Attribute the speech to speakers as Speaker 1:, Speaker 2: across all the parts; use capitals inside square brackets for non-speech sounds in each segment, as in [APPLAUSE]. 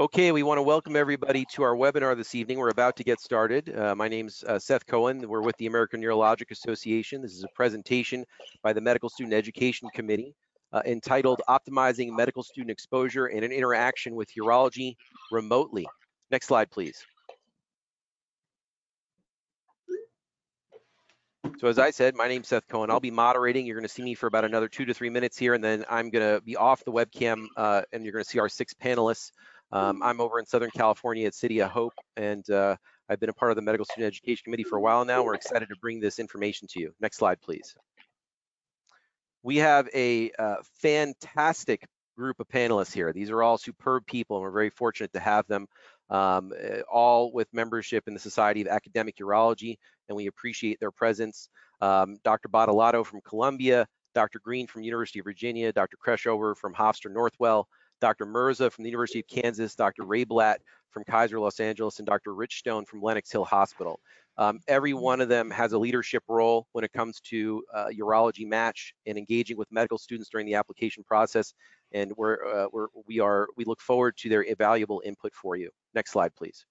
Speaker 1: Okay, we want to welcome everybody to our webinar this evening. We're about to get started. Uh, my name's uh, Seth Cohen. We're with the American Urological Association. This is a presentation by the Medical Student Education Committee uh, entitled Optimizing Medical Student Exposure and an Interaction with Urology Remotely. Next slide, please. So as I said, my name's Seth Cohen. I'll be moderating. You're going to see me for about another two to three minutes here, and then I'm going to be off the webcam, uh, and you're going to see our six panelists um, I'm over in Southern California at City of Hope, and uh, I've been a part of the Medical Student Education Committee for a while now. We're excited to bring this information to you. Next slide, please. We have a uh, fantastic group of panelists here. These are all superb people, and we're very fortunate to have them, um, eh, all with membership in the Society of Academic Urology, and we appreciate their presence. Um, Dr. Badalato from Columbia, Dr. Green from University of Virginia, Dr. Kreshover from Hofstra Northwell, Dr. Mirza from the University of Kansas, Dr. Reyblat from Kaiser Los Angeles, and Dr. Richstone from Lenox Hill Hospital. Um, every one of them has a leadership role when it comes to uh, urology match and engaging with medical students during the application process. And we're, uh, we're, we are, we look forward to their valuable input for you. Next slide, please.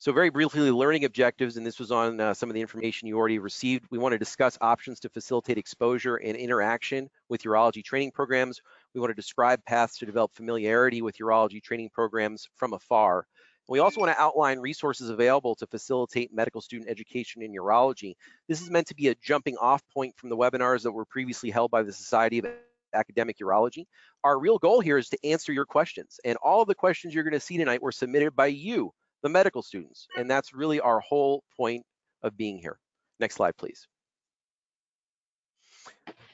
Speaker 1: So very briefly, learning objectives, and this was on uh, some of the information you already received. We want to discuss options to facilitate exposure and interaction with urology training programs. We want to describe paths to develop familiarity with urology training programs from afar. We also want to outline resources available to facilitate medical student education in urology. This is meant to be a jumping off point from the webinars that were previously held by the Society of Academic Urology. Our real goal here is to answer your questions, and all of the questions you're going to see tonight were submitted by you, the medical students. And that's really our whole point of being here. Next slide, please.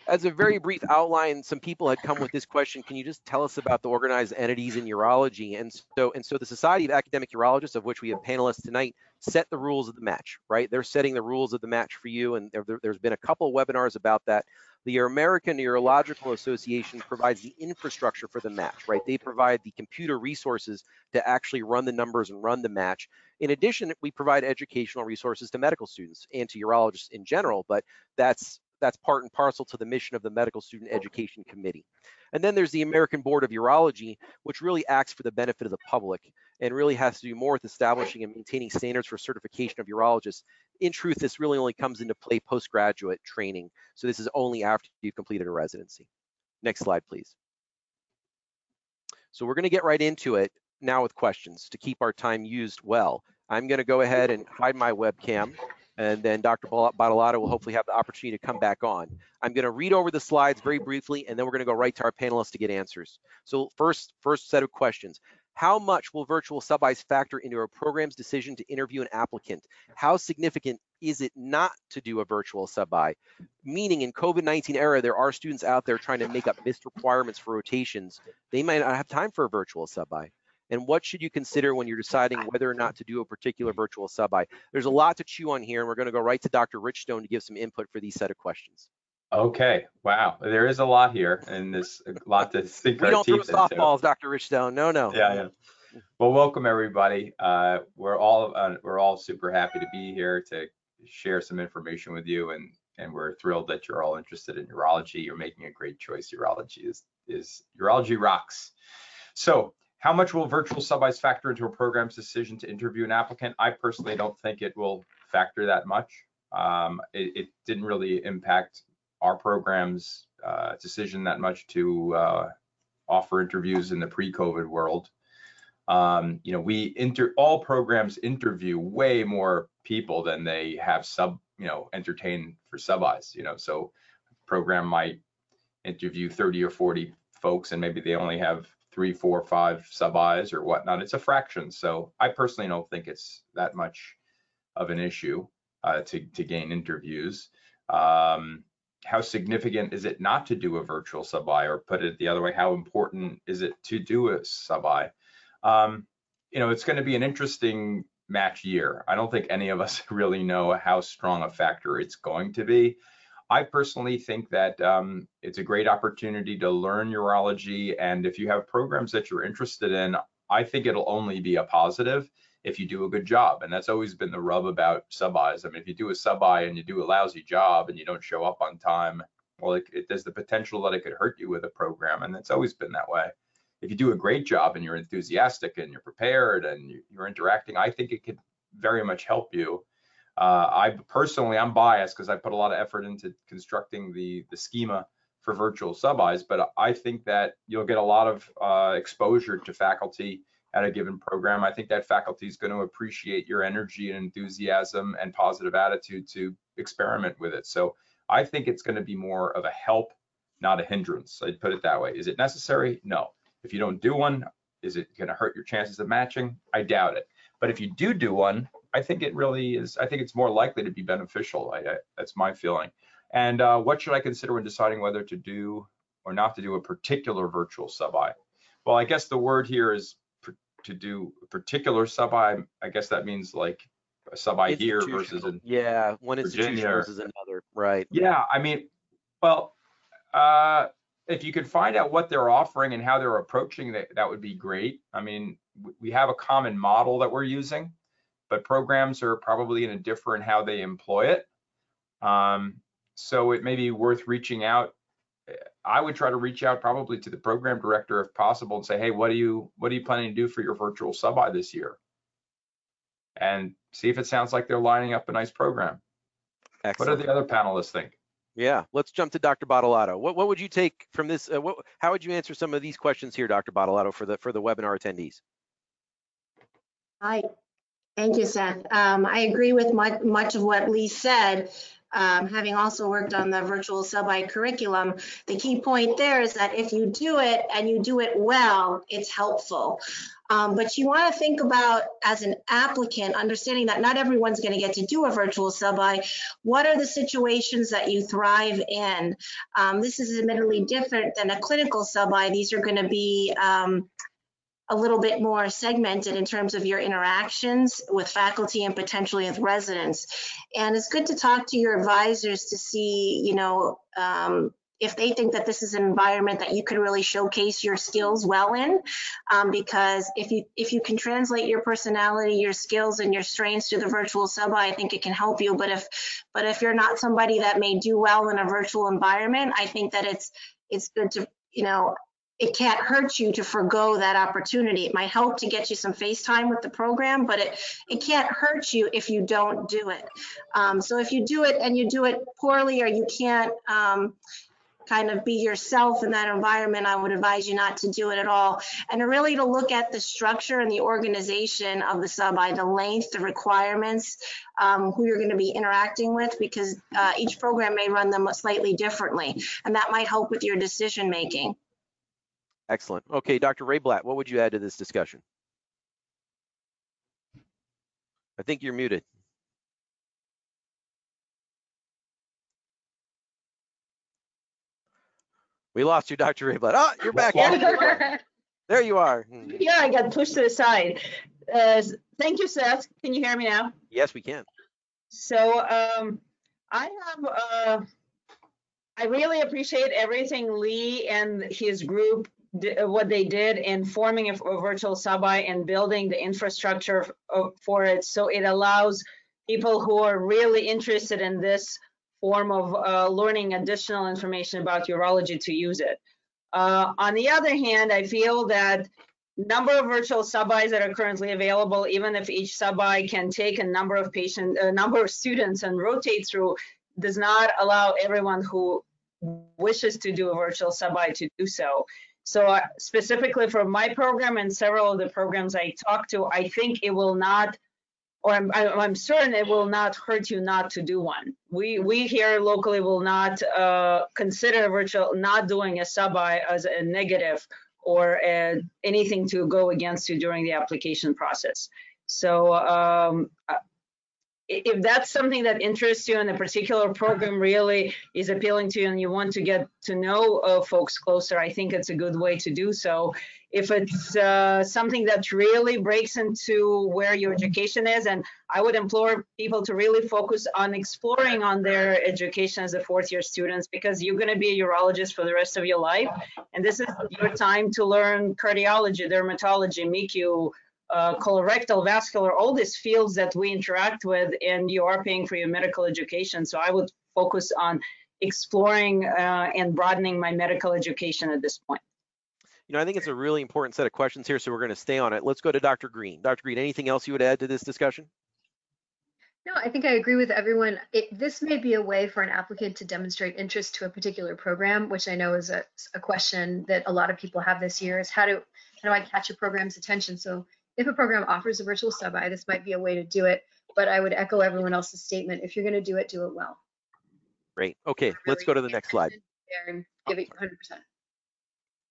Speaker 1: As a very brief outline, some people had come with this question. Can you just tell us about the organized entities in urology? And so, and so the Society of Academic Urologists, of which we have panelists tonight, set the rules of the match, right? They're setting the rules of the match for you. And there, has been a couple webinars about that. The American Urological Association provides the infrastructure for the match, right? They provide the computer resources to actually run the numbers and run the match. In addition, we provide educational resources to medical students and to urologists in general, but that's that's part and parcel to the mission of the Medical Student Education Committee. And then there's the American Board of Urology, which really acts for the benefit of the public and really has to do more with establishing and maintaining standards for certification of urologists. In truth, this really only comes into play postgraduate training. So this is only after you've completed a residency. Next slide, please. So we're gonna get right into it now with questions to keep our time used well. I'm gonna go ahead and hide my webcam and then Dr. Badalato will hopefully have the opportunity to come back on. I'm going to read over the slides very briefly, and then we're going to go right to our panelists to get answers. So first, first set of questions. How much will virtual sub-Is factor into a program's decision to interview an applicant? How significant is it not to do a virtual sub-I? Meaning in COVID-19 era, there are students out there trying to make up missed requirements for rotations. They might not have time for a virtual sub-I and what should you consider when you're deciding whether or not to do a particular virtual sub-I? There's a lot to chew on here, and we're going to go right to Dr. Richstone to give some input for these set of questions.
Speaker 2: Okay, wow, there is a lot here, and there's a lot to sink
Speaker 1: we
Speaker 2: our
Speaker 1: teeth into. don't throw softballs, Dr. Richstone. No, no.
Speaker 2: Yeah, yeah. Well, welcome everybody. Uh, we're all uh, we're all super happy to be here to share some information with you, and and we're thrilled that you're all interested in urology. You're making a great choice. Urology is is urology rocks. So how much will virtual sub-Is factor into a program's decision to interview an applicant? I personally don't think it will factor that much. Um, it, it, didn't really impact our program's uh, decision that much to uh, offer interviews in the pre-COVID world. Um, you know, we inter all programs interview way more people than they have sub, you know, entertain for sub-Is. You know, so program might interview 30 or 40 folks, and maybe they only have three, four, five sub-Is or whatnot. It's a fraction. So I personally don't think it's that much of an issue uh, to, to gain interviews. Um, how significant is it not to do a virtual sub-I or put it the other way, how important is it to do a sub-I? Um, you know, it's going to be an interesting match year. I don't think any of us [LAUGHS] really know how strong a factor it's going to be. I personally think that um, it's a great opportunity to learn urology. And if you have programs that you're interested in, I think it'll only be a positive if you do a good job. And that's always been the rub about sub-Is. I mean, if you do a sub-I and you do a lousy job and you don't show up on time, well, it, it, there's the potential that it could hurt you with a program. And it's always been that way. if you do a great job and you're enthusiastic and you're prepared and you're interacting, I think it could very much help you. Uh, I personally, I'm biased because I put a lot of effort into constructing the the schema for virtual sub-Is, but I think that you'll get a lot of uh, exposure to faculty at a given program. I think that faculty is going to appreciate your energy and enthusiasm and positive attitude to experiment with it. So I think it's going to be more of a help, not a hindrance. I'd put it that way. Is it necessary? No. If you don't do one, is it going to hurt your chances of matching? I doubt it. But if you do do one, I think it really is. I think it's more likely to be beneficial. I, I, that's my feeling. And uh, what should I consider when deciding whether to do or not to do a particular virtual sub-I? Well, I guess the word here is to do a particular sub-I. I guess that means like a sub-I here versus in
Speaker 1: yeah, one institution versus another, right?
Speaker 2: Yeah, I mean, well, uh, if you could find out what they're offering and how they're approaching that, that would be great. I mean, we have a common model that we're using, but programs are probably in a different how they employ it. Um, so it may be worth reaching out. I would try to reach out probably to the program director if possible and say, hey, what are you what are you planning to do for your virtual sub-I this year? And see if it sounds like they're lining up a nice program. Excellent. What do the other panelists think?
Speaker 1: Yeah, let's jump to Dr. Badalato. What, what would you take from this? Uh, what, how would you answer some of these questions here, Dr. Badalato, for the for the webinar attendees?
Speaker 3: Hi, thank you, Seth. Um, I agree with much, much of what Lee said um, having also worked on the virtual sub-I curriculum, the key point there is that if you do it and you do it well, it's helpful. Um, but you want to think about as an applicant, understanding that not everyone's going to get to do a virtual sub-I. What are the situations that you thrive in? Um, this is admittedly different than a clinical sub-I. These are going to be um, a little bit more segmented in terms of your interactions with faculty and potentially with residents. And it's good to talk to your advisors to see, you know, um, if they think that this is an environment that you can really showcase your skills well in um, because if you if you can translate your personality your skills and your strengths to the virtual sub i think it can help you but if but if you're not somebody that may do well in a virtual environment i think that it's it's good to you know it can't hurt you to forego that opportunity. It might help to get you some FaceTime with the program, but it, it can't hurt you if you don't do it. Um, so if you do it and you do it poorly or you can't um, kind of be yourself in that environment, I would advise you not to do it at all. And really to look at the structure and the organization of the sub-I, the length, the requirements, um, who you're going to be interacting with, because uh, each program may run them slightly differently. And that might help with your decision making.
Speaker 1: Excellent. Okay, Dr. Reyblat, what would you add to this discussion? I think you're muted. We lost you, Dr. Reyblat. Oh, you're back. [LAUGHS] there you are.
Speaker 4: Yeah, I got pushed to the side. Uh, thank you, Seth. Can you hear me now?
Speaker 1: Yes, we can.
Speaker 4: So um, I have, uh, I really appreciate everything Lee and his group what they did in forming a, a virtual sub-I and building the infrastructure for it so it allows people who are really interested in this form of uh, learning additional information about urology to use it. Uh, on the other hand, I feel that number of virtual sub-Is that are currently available, even if each sub-I can take a number of patient, a number of students and rotate through, does not allow everyone who wishes to do a virtual sub-I to do so. So uh, specifically for my program and several of the programs I talk to, I think it will not, or I'm, I'm certain it will not hurt you not to do one. We we here locally will not uh, consider virtual not doing a sub-I as a negative or a, anything to go against you during the application process. So um, if that's something that interests you and a particular program really is appealing to you and you want to get to know uh, folks closer, I think it's a good way to do so. If it's uh, something that really breaks into where your education is, and I would implore people to really focus on exploring on their education as a fourth year students because you're going to be a urologist for the rest of your life. And this is your time to learn cardiology, dermatology, MICU, uh, colorectal, vascular, all these fields that we interact with, and you are paying for your medical education. So I would focus on exploring uh, and broadening my medical education at this point.
Speaker 1: you know, I think it's a really important set of questions here, so we're going to stay on it. Let's go to Dr. Green. Dr. Green, anything else you would add to this discussion?
Speaker 5: No, I think I agree with everyone. It, this may be a way for an applicant to demonstrate interest to a particular program, which I know is a, a question that a lot of people have this year is how do, how do I catch a program's attention? So if a program offers a virtual sub-I, this might be a way to do it, but I would echo everyone else's statement. If you're gonna do it, do it well.
Speaker 1: Great. Okay, let's go to the next slide.
Speaker 5: And give it 100%.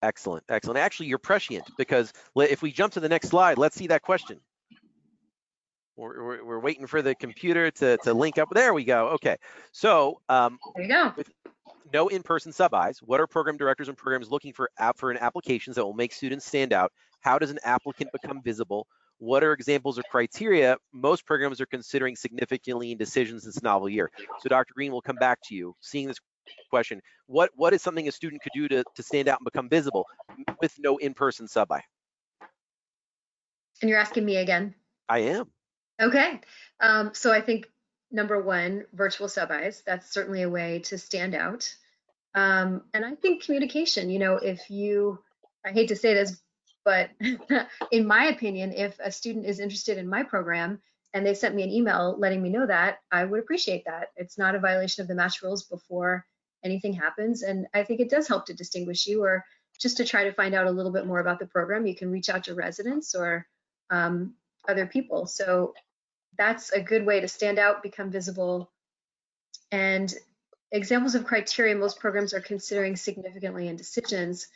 Speaker 1: Excellent, excellent. Actually, you're prescient because if we jump to the next slide, let's see that question. We're, we're, we're waiting for the computer to, to link up. There we go. Okay. So um,
Speaker 5: There you go.
Speaker 1: no in-person sub-Is. What are program directors and programs looking for app for in applications that will make students stand out? How does an applicant become visible? What are examples or criteria most programs are considering significantly in decisions this novel year? So Dr. Green will come back to you, seeing this question. What what is something a student could do to, to stand out and become visible with no in-person sub-I?
Speaker 5: And you're asking me again.
Speaker 1: I am.
Speaker 5: Okay. Um, so I think number one, virtual sub-Is, that's certainly a way to stand out. Um, and I think communication, you know, if you, I hate to say this, but [LAUGHS] in my opinion, if a student is interested in my program and they sent me an email letting me know that, I would appreciate that. It's not a violation of the match rules before anything happens. And I think it does help to distinguish you or just to try to find out a little bit more about the program. You can reach out to residents or um, other people. So that's a good way to stand out, become visible. And examples of criteria most programs are considering significantly in decisions.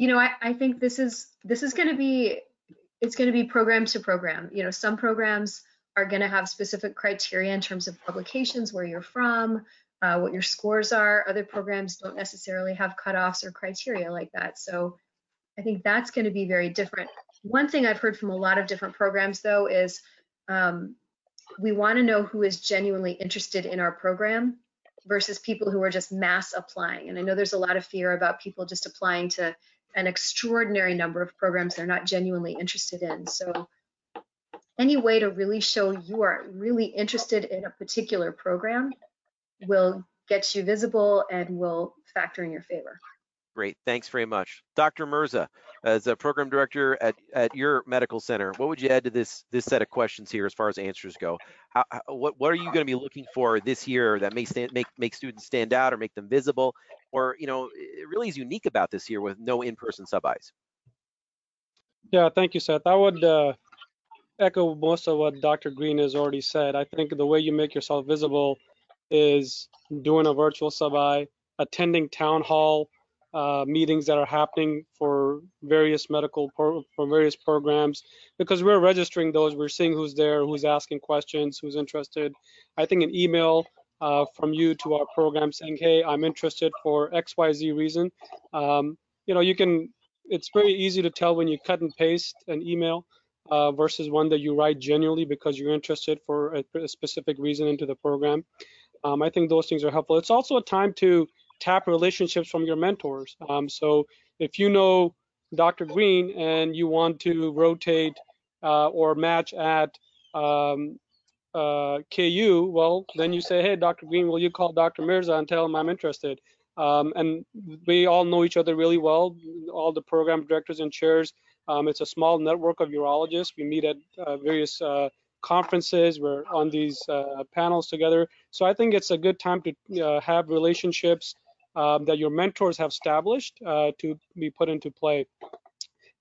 Speaker 5: You know, I, I think this is this is going to be it's going to be program to program. You know, some programs are going to have specific criteria in terms of publications, where you're from, uh, what your scores are. Other programs don't necessarily have cutoffs or criteria like that. So I think that's going to be very different. One thing I've heard from a lot of different programs, though, is um, we want to know who is genuinely interested in our program versus people who are just mass applying. And I know there's a lot of fear about people just applying to an extraordinary number of programs they're not genuinely interested in. So any way to really show you are really interested in a particular program will get you visible and will factor in your favor.
Speaker 1: Great, thanks very much. Dr. Mirza, as a program director at, at your medical center, what would you add to this this set of questions here as far as answers go? How, how, what, what are you going to be looking for this year that may stand, make, make students stand out or make them visible? Or, you know, it really is unique about this year with no in-person sub-Is.
Speaker 6: Yeah, thank you, Seth. I would uh, echo most of what Dr. Green has already said. I think the way you make yourself visible is doing a virtual sub-I, attending town hall uh, meetings that are happening for various medical for various programs because we're registering those. We're seeing who's there, who's asking questions, who's interested. I think an email uh, from you to our program saying, "Hey, I'm interested for X, Y, Z reason." Um, you know, you can. It's very easy to tell when you cut and paste an email uh, versus one that you write genuinely because you're interested for a, a specific reason into the program. Um, I think those things are helpful. It's also a time to tap relationships from your mentors. Um, so if you know Dr. Green and you want to rotate uh, or match at um, uh, KU, well, then you say, hey, Dr. Green, will you call Dr. Mirza and tell him I'm interested? Um, and we all know each other really well, all the program directors and chairs. Um, it's a small network of urologists. We meet at uh, various uh, conferences. We're on these uh, panels together. So I think it's a good time to uh, have relationships um, that your mentors have established uh, to be put into play.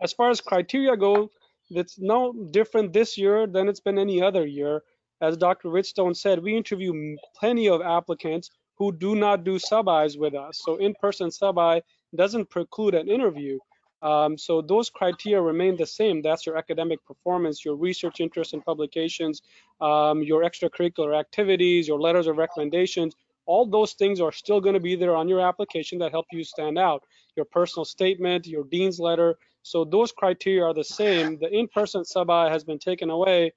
Speaker 6: As far as criteria go, it's no different this year than it's been any other year. As Dr. Richstone said, we interview plenty of applicants who do not do sub-Is with us. So in-person sub-I doesn't preclude an interview. Um, so those criteria remain the same. That's your academic performance, your research interest in publications, um, your extracurricular activities, your letters of recommendations. All those things are still going to be there on your application that help you stand out. Your personal statement, your dean's letter. So those criteria are the same. The in-person sub-I has been taken away,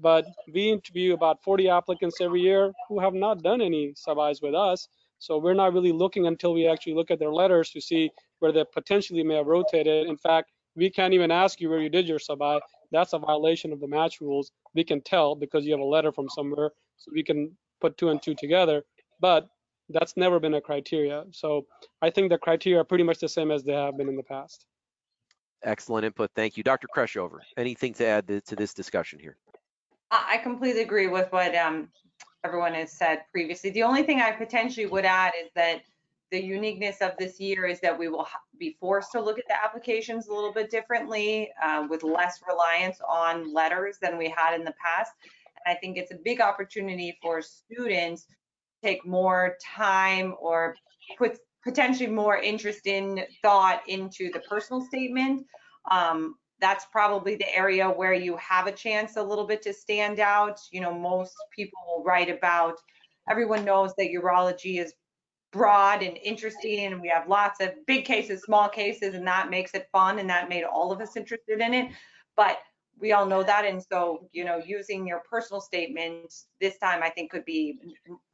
Speaker 6: but we interview about 40 applicants every year who have not done any sub-Is with us. So we're not really looking until we actually look at their letters to see where they potentially may have rotated. In fact, we can't even ask you where you did your sub-I. That's a violation of the match rules. We can tell because you have a letter from somewhere, so we can put two and two together. But that's never been a criteria. So I think the criteria are pretty much the same as they have been in the past.
Speaker 1: Excellent input. Thank you. Dr. Kreshover, anything to add to, to this discussion here?
Speaker 7: I I completely agree with what um, everyone has said previously. The only thing I potentially would add is that the uniqueness of this year is that we will be forced to look at the applications a little bit differently uh, with less reliance on letters than we had in the past. And I think it's a big opportunity for students to take more time or put potentially more interest in thought into the personal statement. Um, that's probably the area where you have a chance a little bit to stand out. You know, most people will write about, everyone knows that urology is broad and interesting and we have lots of big cases, small cases, and that makes it fun and that made all of us interested in it. But we all know that. And so, you know, using your personal statement this time, I think could be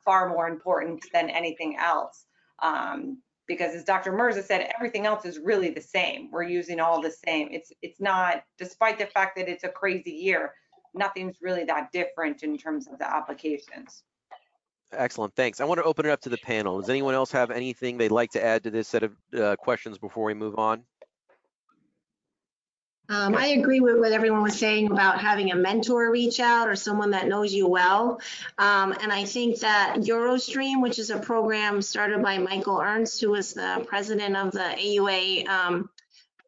Speaker 7: far more important than anything else. Um, because as Dr. Mirza said, everything else is really the same. We're using all the same. It's it's not, despite the fact that it's a crazy year, nothing's really that different in terms of the applications.
Speaker 1: Excellent, thanks. I want to open it up to the panel. Does anyone else have anything they'd like to add to this set of uh, questions before we move on?
Speaker 3: Um, I agree with what everyone was saying about having a mentor reach out or someone that knows you well. Um, and I think that Eurostream, which is a program started by Michael Ernst, who was the president of the AUA um,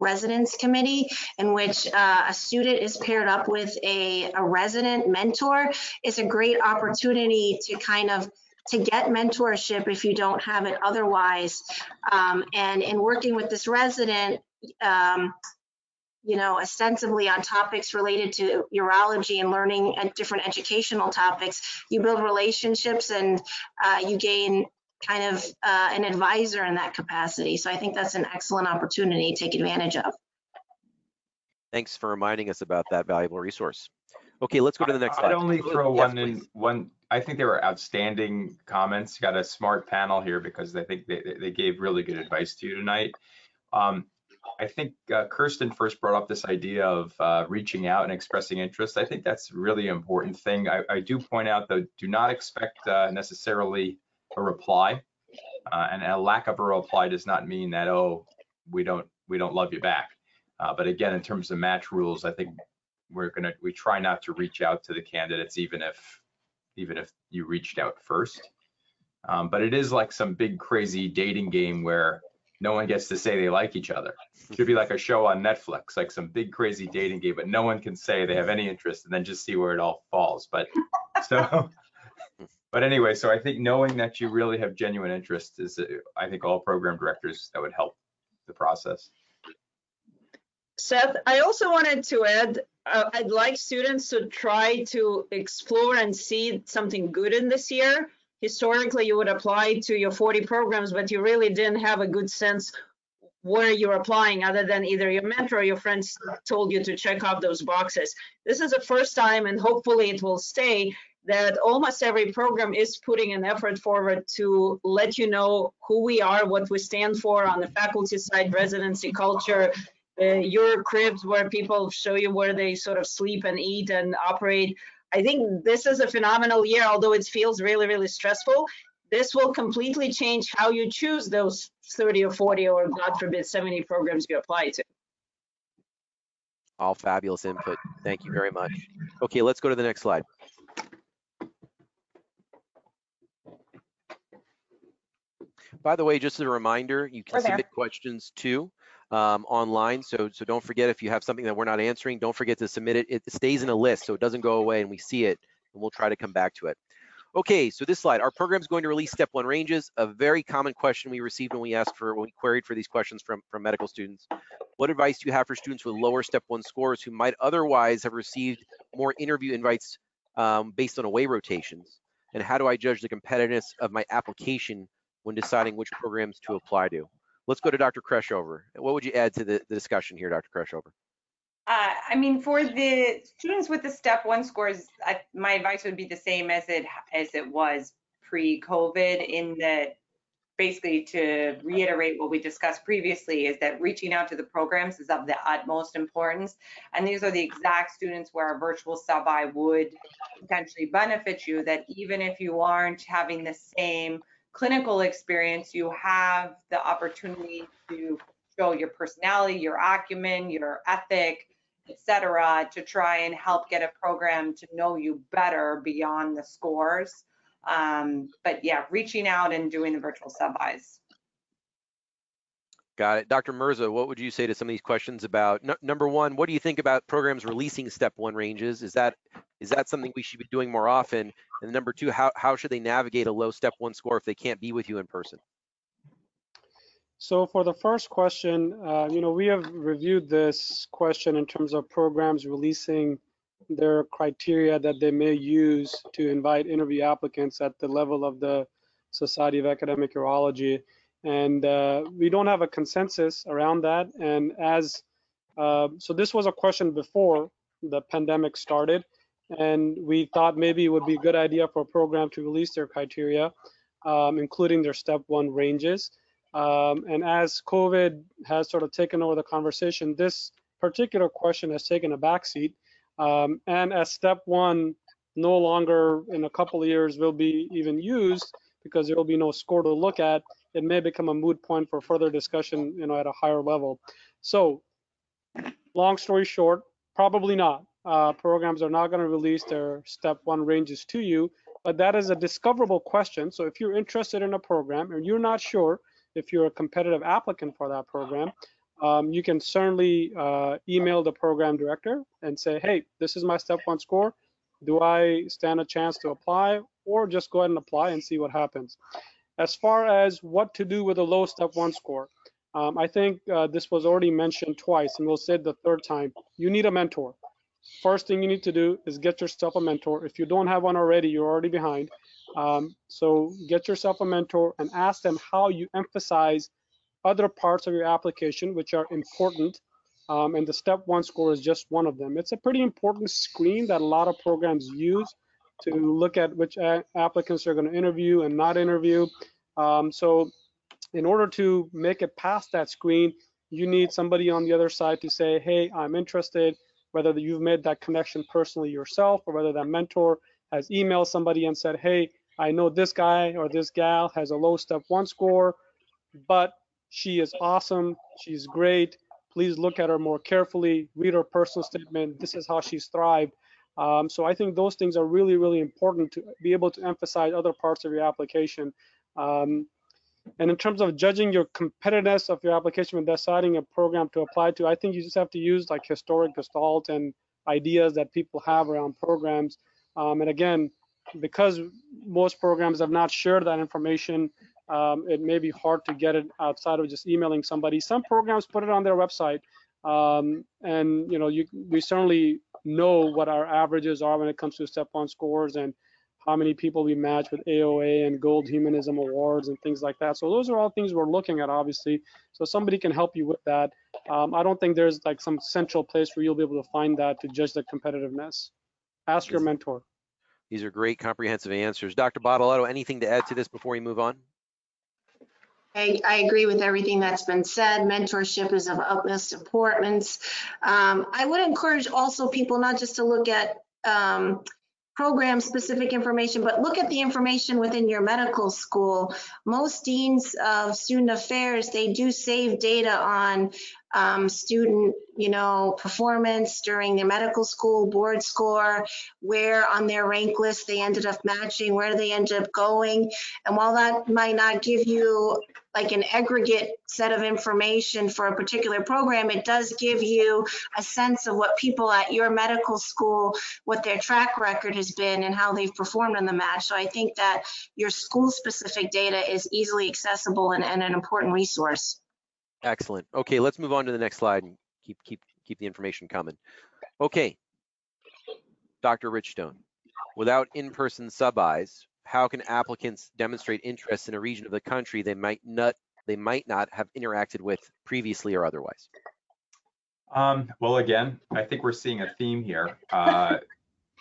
Speaker 3: residence committee, in which uh, a student is paired up with a, a resident mentor, is a great opportunity to kind of to get mentorship if you don't have it otherwise. Um, and in working with this resident, um, you know, ostensibly on topics related to urology and learning and different educational topics, you build relationships and uh, you gain kind of uh, an advisor in that capacity. So I think that's an excellent opportunity to take advantage of.
Speaker 1: Thanks for reminding us about that valuable resource. Okay, let's go to the next slide.
Speaker 2: I'd only throw
Speaker 1: Yes,
Speaker 2: one in, one, I think they were outstanding comments. Got a smart panel here because I think they, they- they gave really good advice to you tonight. Um, I think uh, Kirsten first brought up this idea of uh, reaching out and expressing interest. I think that's a really important thing. I, I do point out though, do not expect uh, necessarily a reply. Uh, and a lack of a reply does not mean that, oh, we don't, we don't love you back. Uh, but again, in terms of match rules, I think we're gonna, we try not to reach out to the candidates, even if, even if you reached out first. Um, but it is like some big crazy dating game where no one gets to say they like each other. It should be like a show on Netflix, like some big crazy dating game, but no one can say they have any interest and then just see where it all falls. But [LAUGHS] so, but anyway, so I think knowing that you really have genuine interest is, uh, I think all program directors, that would help the process.
Speaker 4: Seth, I also wanted to add, uh, I'd like students to try to explore and see something good in this year. Historically, you would apply to your 40 programs, but you really didn't have a good sense where you're applying other than either your mentor or your friends told you to check off those boxes. This is the first time, and hopefully it will stay, that almost every program is putting an effort forward to let you know who we are, what we stand for on the faculty side, residency culture, uh, your cribs where people show you where they sort of sleep and eat and operate. I think this is a phenomenal year, although it feels really, really stressful. This will completely change how you choose those 30 or 40 or God forbid 70 programs you apply to.
Speaker 1: All fabulous input. Thank you very much. Okay, let's go to the next slide. By the way, just as a reminder, you can
Speaker 7: We're there.
Speaker 1: submit questions too um, online. So, so don't forget if you have something that we're not answering, don't forget to submit it. It stays in a list, so it doesn't go away and we see it and we'll try to come back to it. Okay, so this slide, our program is going to release step one ranges. A very common question we received when we asked for, when we queried for these questions from, from medical students. What advice do you have for students with lower step one scores who might otherwise have received more interview invites um, based on away rotations? And how do I judge the competitiveness of my application when deciding which programs to apply to? Let's go to Dr. Kreshover. What would you add to the, the discussion here, Dr. Kreshover?
Speaker 7: Uh, I mean, for the students with the step one scores, I, my advice would be the same as it as it was pre-COVID. In that, basically, to reiterate what we discussed previously, is that reaching out to the programs is of the utmost importance, and these are the exact students where a virtual sub-I would potentially benefit you. That even if you aren't having the same clinical experience, you have the opportunity to show your personality, your acumen, your ethic, et cetera, to try and help get a program to know you better beyond the scores. Um, but yeah, reaching out and doing the virtual sub-Is.
Speaker 1: Got it. Dr. Mirza, what would you say to some of these questions about, number one, what do you think about programs releasing step one ranges? Is that, is that something we should be doing more often? And number two, how, how should they navigate a low step one score if they can't be with you in person?
Speaker 6: So for the first question, uh, you know, we have reviewed this question in terms of programs releasing their criteria that they may use to invite interview applicants at the level of the Society of Academic Urology. And uh, we don't have a consensus around that. And as, uh, so this was a question before the pandemic started. And we thought maybe it would be a good idea for a program to release their criteria, um, including their step one ranges. Um, and as COVID has sort of taken over the conversation, this particular question has taken a backseat. Um, and as step one no longer in a couple of years will be even used because there will be no score to look at, it may become a moot point for further discussion, you know, at a higher level. So, long story short, probably not. Uh, programs are not going to release their step one ranges to you, but that is a discoverable question. So if you're interested in a program and you're not sure, if you're a competitive applicant for that program, um, you can certainly uh, email the program director and say, hey, this is my step one score. Do I stand a chance to apply or just go ahead and apply and see what happens? As far as what to do with a low step one score, um, I think uh, this was already mentioned twice and we'll say it the third time. You need a mentor. First thing you need to do is get yourself a mentor. If you don't have one already, you're already behind. Um, so get yourself a mentor and ask them how you emphasize other parts of your application which are important. Um, and the step one score is just one of them. It's a pretty important screen that a lot of programs use to look at which applicants they're going to interview and not interview. Um, so in order to make it past that screen, you need somebody on the other side to say, hey, I'm interested, whether you've made that connection personally yourself or whether that mentor has emailed somebody and said, hey, I know this guy or this gal has a low step one score, but she is awesome. She's great. Please look at her more carefully, read her personal statement. This is how she's thrived. Um, so I think those things are really, really important to be able to emphasize other parts of your application. Um, and in terms of judging your competitiveness of your application when deciding a program to apply to, I think you just have to use like historic gestalt and ideas that people have around programs. Um, and again, because most programs have not shared that information, um, it may be hard to get it outside of just emailing somebody. Some programs put it on their website, um, and you know, you, we certainly know what our averages are when it comes to step one scores and how many people we match with AOA and Gold Humanism Awards and things like that. So those are all things we're looking at, obviously. So somebody can help you with that. Um, I don't think there's like some central place where you'll be able to find that to judge the competitiveness. Ask your mentor.
Speaker 1: These are great comprehensive answers. Dr. Badalato, anything to add to this before we move on?
Speaker 3: I, I agree with everything that's been said. Mentorship is of utmost importance. Um, I would encourage also people not just to look at um, program specific information, but look at the information within your medical school. Most deans of student affairs, they do save data on um, student, you know, performance during their medical school board score, where on their rank list they ended up matching, where they ended up going. And while that might not give you like an aggregate set of information for a particular program, it does give you a sense of what people at your medical school, what their track record has been and how they've performed in the match. So I think that your school specific data is easily accessible and, and an important resource.
Speaker 1: Excellent. Okay, let's move on to the next slide and keep keep keep the information coming. Okay, Dr. Richstone, without in-person sub-Is, how can applicants demonstrate interest in a region of the country they might not they might not have interacted with previously or otherwise?
Speaker 2: Um, well, again, I think we're seeing a theme here. Uh,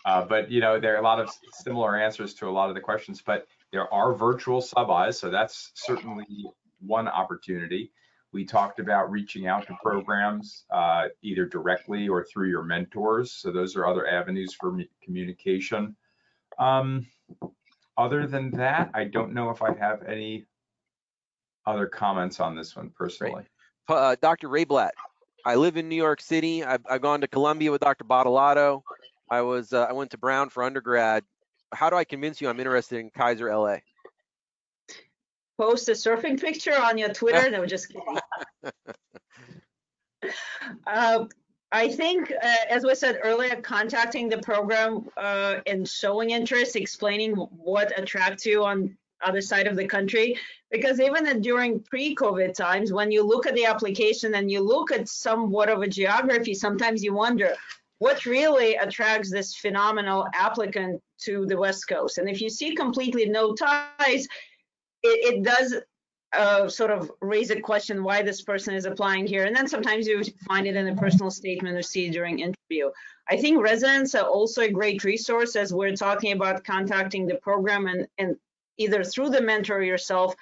Speaker 2: uh, but you know, there are a lot of similar answers to a lot of the questions. But there are virtual sub-Is, so that's certainly one opportunity. We talked about reaching out to programs uh, either directly or through your mentors. So those are other avenues for communication. Um, other than that, I don't know if I have any other comments on this one personally.
Speaker 1: Uh, Dr. Reyblat. I live in New York City. I've, I've gone to Columbia with Dr. Badalato. I was uh, I went to Brown for undergrad. How do I convince you I'm interested in Kaiser LA?
Speaker 4: Post a surfing picture on your Twitter? [LAUGHS] No, just kidding. [LAUGHS] Uh, I think, uh, as we said earlier, contacting the program uh, and showing interest, explaining what attracts you on other side of the country. Because even during pre-COVID times, when you look at the application and you look at somewhat of a geography, sometimes you wonder what really attracts this phenomenal applicant to the West Coast. And if you see completely no ties, it, it does sort of raise a question why this person is applying here. And then sometimes you find it in a personal statement or see during interview. I think residents are also a great resource as we're talking about contacting the program and, and either through the mentor yourself.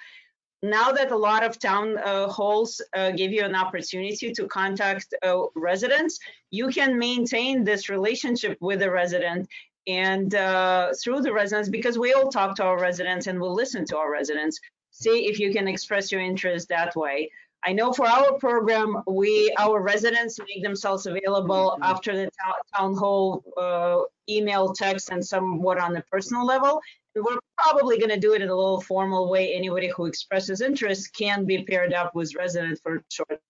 Speaker 4: Now that a lot of town uh, halls uh, give you an opportunity to contact uh, residents, you can maintain this relationship with the resident and uh, through the residents because we all talk to our residents and we'll listen to our residents see if you can express your interest that way. I know for our program, we our residents make themselves available after the town, hall uh, email, text, and somewhat on the personal level. And we're probably going to do it in a little formal way. Anybody who expresses interest can be paired up with resident for a short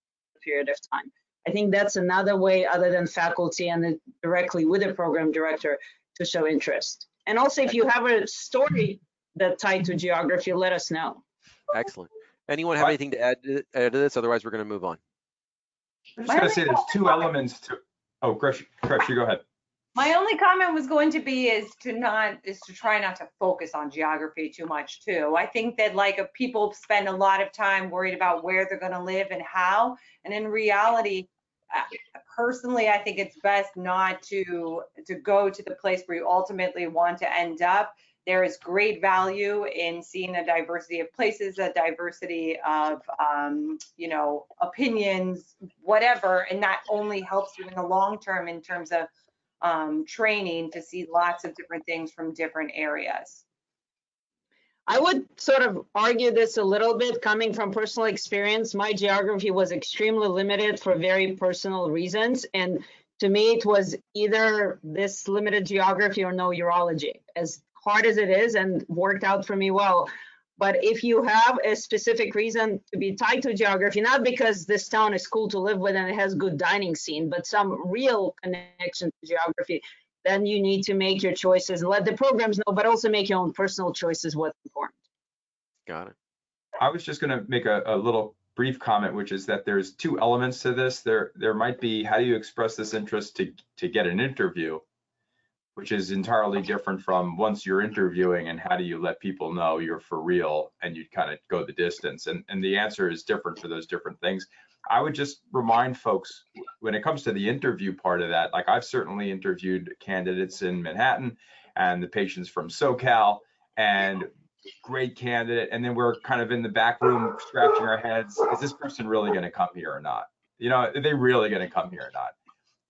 Speaker 4: period of time. I think that's another way other than faculty and directly with the program director to show interest. And also, if you have a story that tied to geography, let us know.
Speaker 1: Excellent. Anyone have anything to add to, add to this? Otherwise, we're going to move on.
Speaker 2: I'm just gonna say there's two elements to, oh, Krish, Krish, you go ahead.
Speaker 7: My only comment was going to be is to not, is to try not to focus on geography too much too. I think that like people spend a lot of time worried about where they're gonna live and how, and in reality, uh, personally, I think it's best not to, to go to the place where you ultimately want to end up. There is great value in seeing a diversity of places, a diversity of, um, you know, opinions, whatever, and that only helps you in the long term in terms of um, training to see lots of different things from different areas.
Speaker 4: I would sort of argue this a little bit coming from personal experience. My geography was extremely limited for very personal reasons. And to me, it was either this limited geography or no urology, as hard as it is and worked out for me well. But if you have a specific reason to be tied to geography, not because this town is cool to live with and it has good dining scene, but some real connection to geography, then you need to make your choices and let the programs know, but also make your own personal choices what's important.
Speaker 1: Got it.
Speaker 2: I was just gonna make a, a little brief comment, which is that there's two elements to this. There, there might be, how do you express this interest to, to get an interview? Which is entirely different from once you're interviewing and how do you let people know you're for real and you kind of go the distance? And, and the answer is different for those different things. I would just remind folks, when it comes to the interview part of that, like I've certainly interviewed candidates in Manhattan and the patients from SoCal and great candidate. And then we're kind of in the back room scratching our heads. Is this person really going to come here or not? You know, are they really going to come here or not?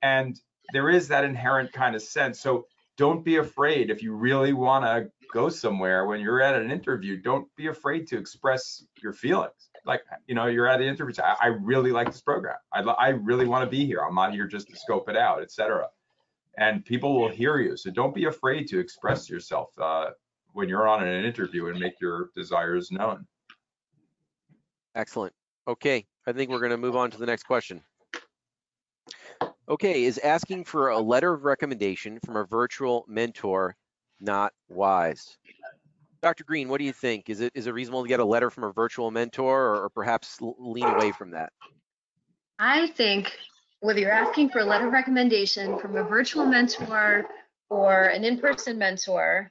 Speaker 2: And there is that inherent kind of sense. So don't be afraid if you really want to go somewhere when you're at an interview, don't be afraid to express your feelings. Like, you know, you're at the interview, I, I really like this program. I, I really want to be here. I'm not here just to scope it out, etc. And people will hear you. So don't be afraid to express yourself uh, when you're on an interview and make your desires known.
Speaker 1: Excellent. Okay, I think we're going to move on to the next question. Okay, is asking for a letter of recommendation from a virtual mentor not wise? Dr. Green, what do you think? Is it is it reasonable to get a letter from a virtual mentor or, or perhaps lean away from that?
Speaker 5: I think whether you're asking for a letter of recommendation from a virtual mentor or an in-person mentor,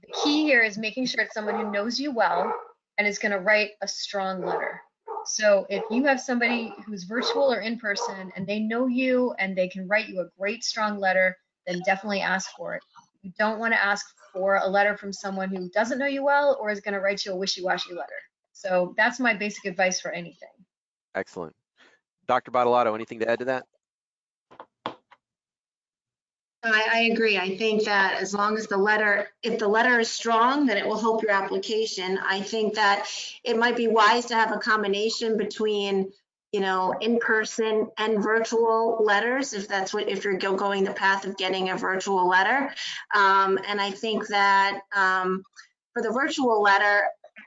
Speaker 5: the key here is making sure it's someone who knows you well and is going to write a strong letter. So if you have somebody who's virtual or in person and they know you and they can write you a great strong letter, then definitely ask for it. You don't want to ask for a letter from someone who doesn't know you well or is going to write you a wishy-washy letter. So that's my basic advice for anything.
Speaker 1: Excellent. Dr. Badalato, anything to add to that?
Speaker 3: I, I agree. I think that as long as the letter, if the letter is strong, then it will help your application. I think that it might be wise to have a combination between, you know, in-person and virtual letters, if that's what, if you're go- going the path of getting a virtual letter. Um, and I think that, um, for the virtual letter,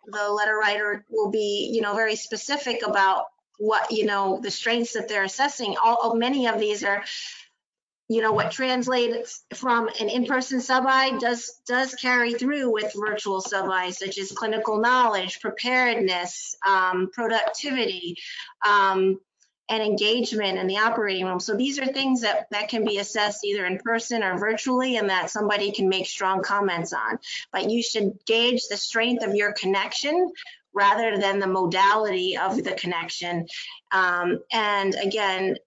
Speaker 3: the letter writer will be, you know, very specific about what, you know, the strengths that they're assessing. All, many of these are, you know, what translates from an in-person sub-I does, does carry through with virtual sub-I, such as clinical knowledge, preparedness, um, productivity, um, and engagement in the operating room. So these are things that, that can be assessed either in person or virtually and that somebody can make strong comments on. But you should gauge the strength of your connection rather than the modality of the connection. Um, and again,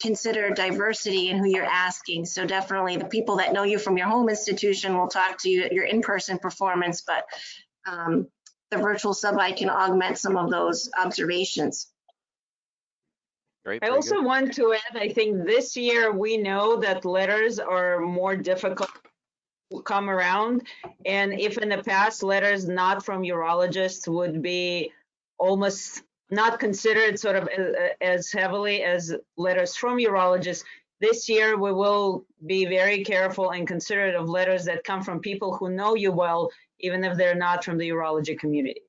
Speaker 3: consider diversity in who you're asking. So definitely the people that know you from your home institution will talk to you at your in-person performance, but um, the virtual sub-I can augment some of those observations.
Speaker 1: Great.
Speaker 4: I also
Speaker 1: good.
Speaker 4: want to add, I think this year we know that letters are more difficult to come around. And if in the past letters not from urologists would be almost not considered sort of a- a- as heavily as letters from urologists, this year we will be very careful and considerate of letters that come from people who know you well, even if they're not from the urology community.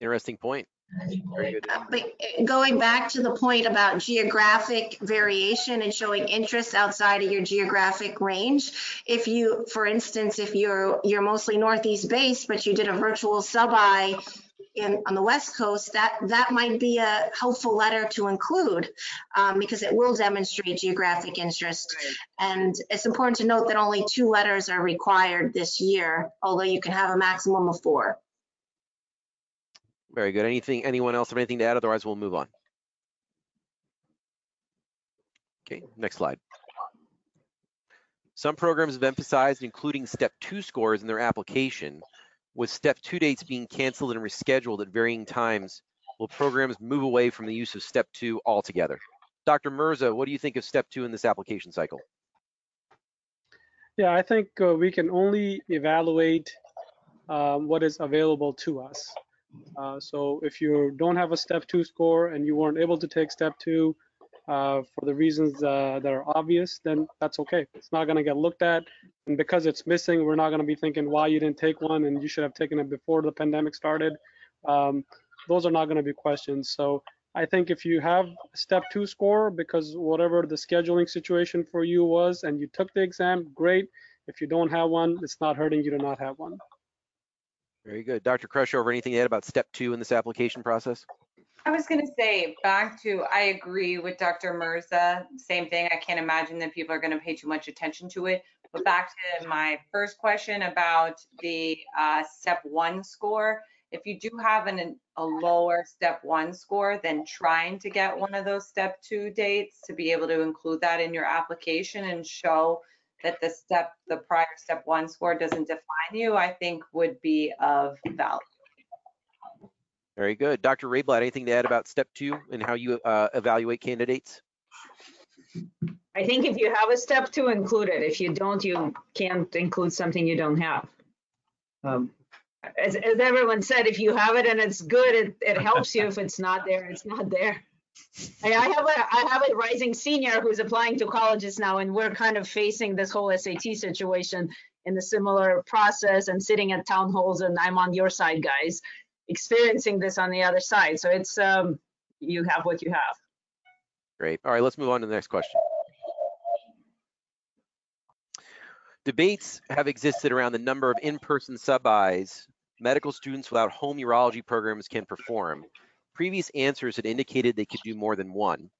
Speaker 1: Interesting point.
Speaker 3: Uh, But uh, going back to the point about geographic variation and showing interest outside of your geographic range, if you, for instance, if you're, you're mostly Northeast based, but you did a virtual sub-I in, on the West Coast, that, that might be a helpful letter to include um, because it will demonstrate geographic interest. And it's important to note that only two letters are required this year, although you can have a maximum of four.
Speaker 1: Very good. Anything, anyone else have anything to add? Otherwise, we'll move on. Okay, next slide. Some programs have emphasized including step two scores in their application, with step two dates being canceled and rescheduled at varying times. Will programs move away from the use of step two altogether? Dr. Mirza, what do you think of step two in this application cycle?
Speaker 6: Yeah, I think uh, we can only evaluate um, what is available to us. Uh, so if you don't have a step two score and you weren't able to take step two uh, for the reasons uh, that are obvious, then that's okay. It's not going to get looked at. And because it's missing, we're not going to be thinking why you didn't take one and you should have taken it before the pandemic started. Um, those are not going to be questions. So I think if you have step two score because whatever the scheduling situation for you was and you took the exam, great. If you don't have one, it's not hurting you to not have one.
Speaker 1: Very good. Dr. Kreshover, anything to add about step two in this application process?
Speaker 7: I was gonna say, back to, I agree with Dr. Mirza, same thing. I can't imagine that people are gonna pay too much attention to it. But back to my first question about the uh, step one score, if you do have an, a lower step one score, then trying to get one of those step two dates to be able to include that in your application and show that the step, the prior step one score doesn't define you, I think would be of value.
Speaker 1: Very good. Dr. Reyblat, anything to add about step two and how you uh, evaluate candidates?
Speaker 4: I think if you have a step two, include it. If you don't, you can't include something you don't have. Um, as, as everyone said, if you have it and it's good, it, it helps you. If it's not there, it's not there. I I have a I have a rising senior who's applying to colleges now, and we're kind of facing this whole SAT situation in a similar process and sitting at town halls. And I'm on your side, guys, experiencing this on the other side. So it's um, you have what you have.
Speaker 1: Great. All right, let's move on to the next question. Debates have existed around the number of in-person sub-Is medical students without home urology programs can perform. Previous answers had indicated they could do more than one.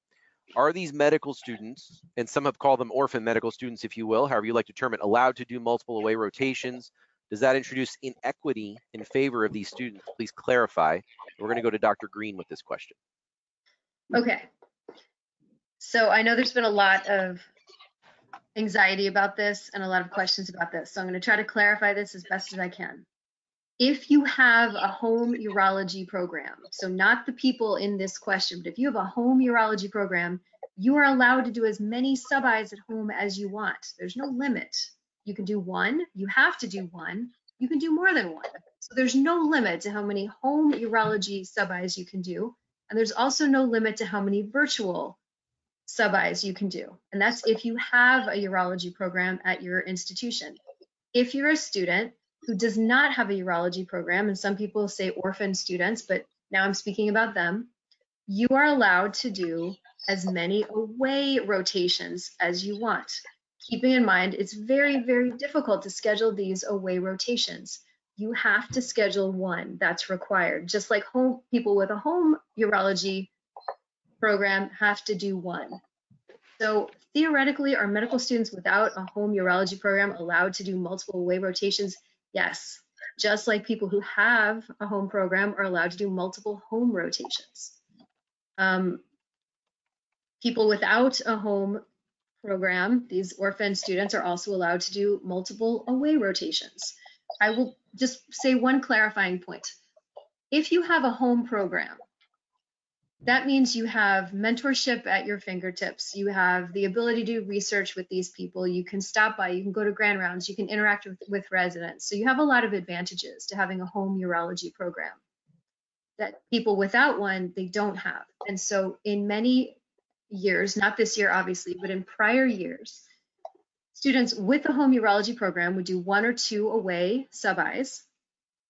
Speaker 1: Are these medical students, and some have called them orphan medical students, if you will, however you like to term it, allowed to do multiple away rotations? Does that introduce inequity in favor of these students? Please clarify. We're going to go to Dr. Greene with this question.
Speaker 5: Okay. So I know there's been a lot of anxiety about this and a lot of questions about this. So I'm going to try to clarify this as best as I can. If you have a home urology program, so not the people in this question, but if you have a home urology program, You are allowed to do as many sub-Is at home as you want. There's no limit. You can do one, you have to do one, you can do more than one. So there's no limit to how many home urology sub-Is you can do. And there's also no limit to how many virtual sub-Is you can do. And that's if you have a urology program at your institution. If you're a student who does not have a urology program, and some people say orphan students, but now I'm speaking about them, you are allowed to do as many away rotations as you want. Keeping in mind, it's very, very difficult to schedule these away rotations. You have to schedule one that's required, just like home people with a home urology program have to do one. So theoretically, are medical students without a home urology program allowed to do multiple away rotations? Yes, just like people who have a home program are allowed to do multiple home rotations. Um, people without a home program, these orphan students are also allowed to do multiple away rotations. I will just say one clarifying point. If you have a home program, that means you have mentorship at your fingertips. You have the ability to do research with these people. You can stop by, you can go to grand rounds, you can interact with, with residents. So you have a lot of advantages to having a home urology program that people without one, they don't have. And so in many years, not this year obviously, but in prior years, students with a home urology program would do one or two away sub-Is.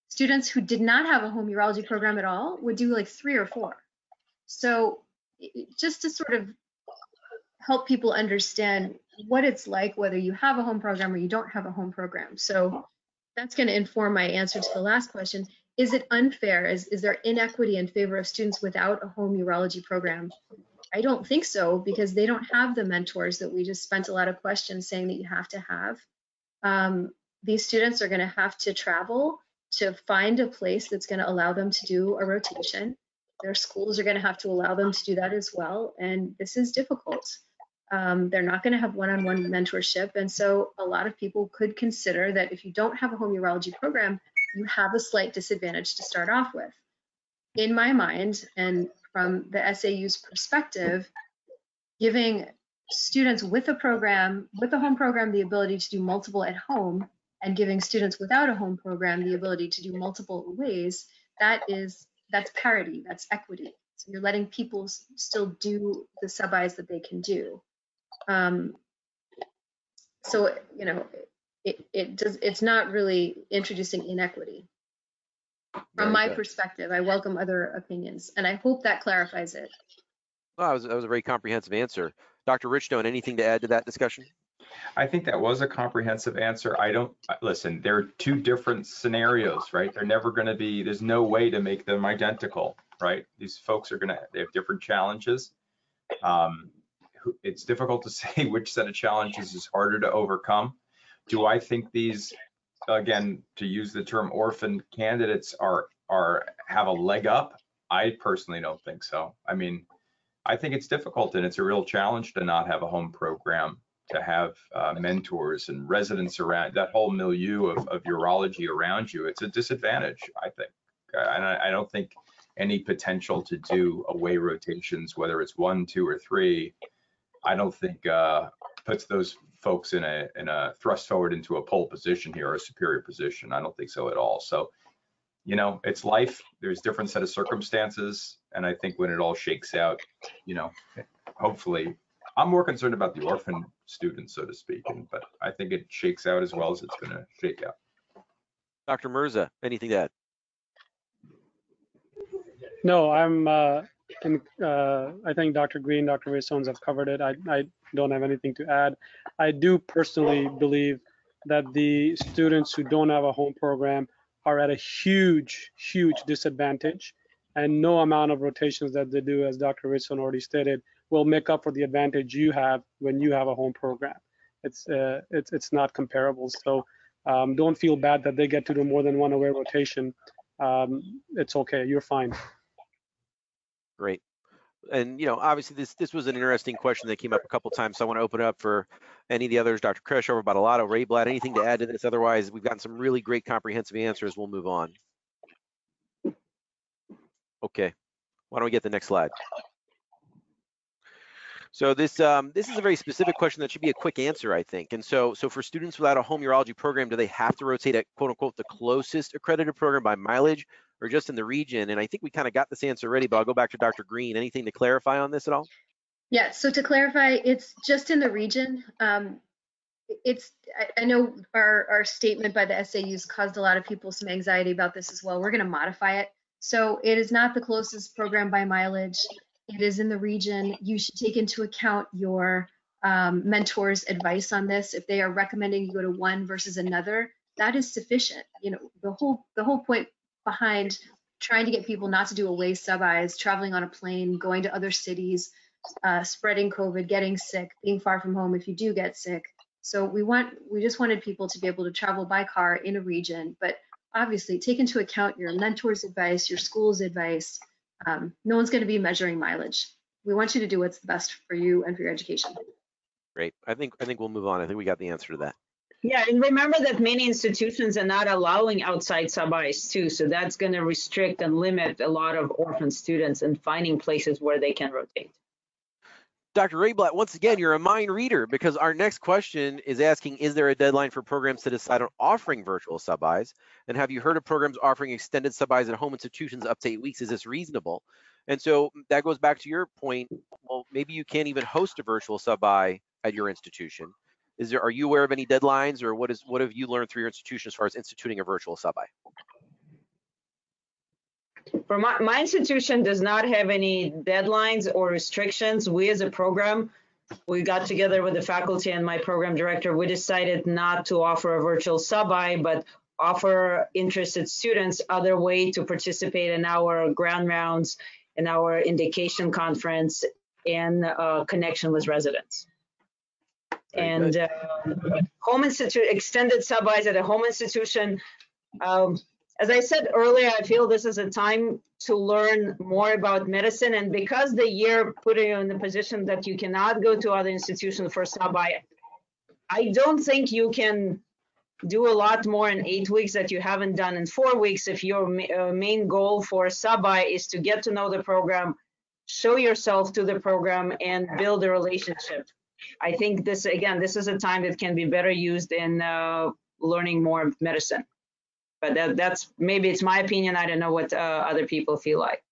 Speaker 5: Students who did not have a home urology program at all would do like three or four. So just to sort of help people understand what it's like, whether you have a home program or you don't have a home program. So that's going to inform my answer to the last question. Is it unfair? Is, is there inequity in favor of students without a home urology program? I don't think so because they don't have the mentors that we just spent a lot of questions saying that you have to have. Um, these students are going to have to travel to find a place that's going to allow them to do a rotation. Their schools are going to have to allow them to do that as well. And this is difficult. Um, they're not going to have one-on-one mentorship. And so a lot of people could consider that if you don't have a home urology program, you have a slight disadvantage to start off with. In my mind, and from the SAU's perspective, giving students with a program, with a home program, the ability to do multiple at home, and giving students without a home program the ability to do multiple ways, that is that's parity, that's equity. So you're letting people still do the sub-Is that they can do. Um, so you know, it it does it's not really introducing inequity. From
Speaker 1: Very
Speaker 5: my
Speaker 1: good.
Speaker 5: perspective, I welcome other opinions, and I hope that clarifies it.
Speaker 1: Well, that was, that was a very comprehensive answer. Dr. Richstone, anything to add to that discussion?
Speaker 2: I think that was a comprehensive answer. I don't, listen, there are two different scenarios, right? They're never going to be, there's no way to make them identical, right? These folks are going to, they have different challenges. Um, It's difficult to [LAUGHS] say which set of challenges is harder to overcome. Do I think these, again, to use the term orphan candidates are, are, have a leg up? I personally don't think so. I mean, I think it's difficult and it's a real challenge to not have a home program to have uh, mentors and residents around that whole milieu of, of urology around you. It's a disadvantage, I think. Uh, and I, I don't think any potential to do away rotations, whether it's one, two, or three, I don't think uh, puts those folks in a in a thrust forward into a pole position here or a superior position. I don't think so at all. So, you know, it's life. There's different set of circumstances, and I think when it all shakes out, you know, hopefully I'm more concerned about the orphan students, so to speak, and, but I think it shakes out as well as it's gonna shake out.
Speaker 1: Dr. Mirza, anything to add?
Speaker 6: No, I'm, uh, in, uh, I think Dr. Greene, Dr. Richstones have covered it. I, I don't have anything to add. I do personally believe that the students who don't have a home program are at a huge, huge disadvantage. And no amount of rotations that they do, as Dr. Richstone already stated, will make up for the advantage you have when you have a home program. It's, uh, it's, it's not comparable. So um, don't feel bad that they get to do more than one away rotation. Um, it's okay. You're fine.
Speaker 1: Great. And, you know, obviously this, this was an interesting question that came up a couple times. So I want to open it up for any of the others, Dr. Kreshover, Badalato, Reyblat, anything to add to this? Otherwise, we've gotten some really great comprehensive answers. We'll move on. Okay. Why don't we get the next slide? So this um, this is a very specific question that should be a quick answer, I think. And so so for students without a home urology program, do they have to rotate at quote unquote the closest accredited program by mileage or just in the region? And I think we kind of got this answer already, but I'll go back to Dr. Greene. Anything to clarify on this at all?
Speaker 5: Yeah, so to clarify, it's just in the region. Um, it's, I, I know our, our statement by the SAUs caused a lot of people some anxiety about this as well. We're going to modify it. So it is not the closest program by mileage. It is in the region. You should take into account your um, mentor's advice on this. If they are recommending you go to one versus another, that is sufficient. You know, the whole the whole point behind trying to get people not to do away sub-Is, traveling on a plane, going to other cities, uh, spreading COVID, getting sick, being far from home if you do get sick. So we want, we just wanted people to be able to travel by car in a region, but obviously take into account your mentor's advice, your school's advice. Um, no one's going to be measuring mileage. We want you to do what's the best for you and for your education.
Speaker 1: Great. I think I think we'll move on. I think we got the answer to that.
Speaker 4: Yeah, and remember that many institutions are not allowing outside sub-Is too, so that's going to restrict and limit a lot of orphan students and finding places where they can rotate.
Speaker 1: Dr. Reyblat, once again, you're a mind reader because our next question is asking, is there a deadline for programs to decide on offering virtual sub-Is? And have you heard of programs offering extended sub-Is at home institutions up to eight weeks? Is this reasonable? And so mm, that goes back to your point. Well, maybe you can't even host a virtual sub-I at your institution. Is there, are you aware of any deadlines or what is, what have you learned through your institution as far as instituting a virtual sub-I?
Speaker 4: For my, my institution does not have any deadlines or restrictions. We as a program, we got together with the faculty and my program director. We decided not to offer a virtual sub-I, but offer interested students other way to participate in our grand rounds, in our indication conference, and uh, connection with residents. And uh, home institute extended sub-Is at a home institution. Um, as I said earlier, I feel this is a time to learn more about medicine. And because the year put you in the position that you cannot go to other institutions for sub-I, I don't think you can do a lot more in eight weeks that you haven't done in four weeks if your ma- uh, main goal for sub-I is to get to know the program, show yourself to the program, and build a relationship. I think this, again, this is a time that can be better used in uh, learning more medicine but that, that's maybe it's my opinion. I don't know what uh, other people feel like.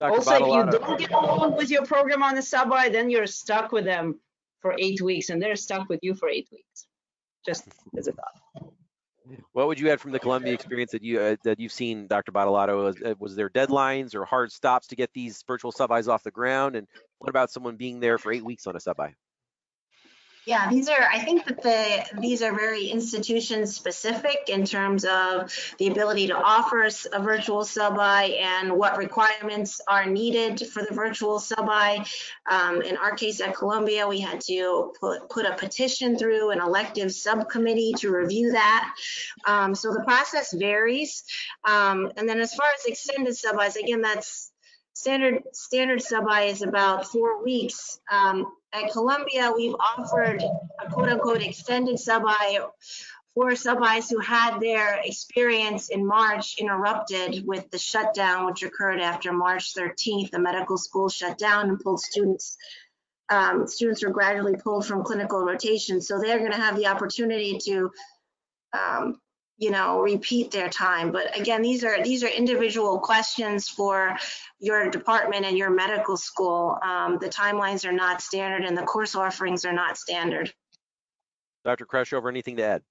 Speaker 1: Dr.
Speaker 4: also, if you don't get along with your program on the sub-I, then you're stuck with them for eight weeks, and they're stuck with you for eight weeks. Just as a thought.
Speaker 1: What would you add from the Columbia experience that you uh, that you've seen, Dr. Was, uh, was there deadlines or hard stops to get these virtual sub-Is off the ground? And what about someone being there for eight weeks on a sub-I?
Speaker 3: Yeah, these are, I think that the, these are very institution specific in terms of the ability to offer a virtual sub-I and what requirements are needed for the virtual sub-I. Um, in our case at Columbia, we had to put, put a petition through an elective subcommittee to review that. Um, so the process varies. Um, and then as far as extended sub-Is, again, that's standard, standard sub-I is about four weeks. Um, at Columbia, we've offered a quote unquote extended sub-I for sub-Is who had their experience in March interrupted with the shutdown, which occurred after March 13th. The medical school shut down and pulled students. Um, students were gradually pulled from clinical rotation. So they're going to have the opportunity to, um, you know, repeat their time. But again, these are these are individual questions for your department and your medical school. Um, the timelines are not standard and the course offerings are not standard.
Speaker 1: Dr. Kreshover, anything to add?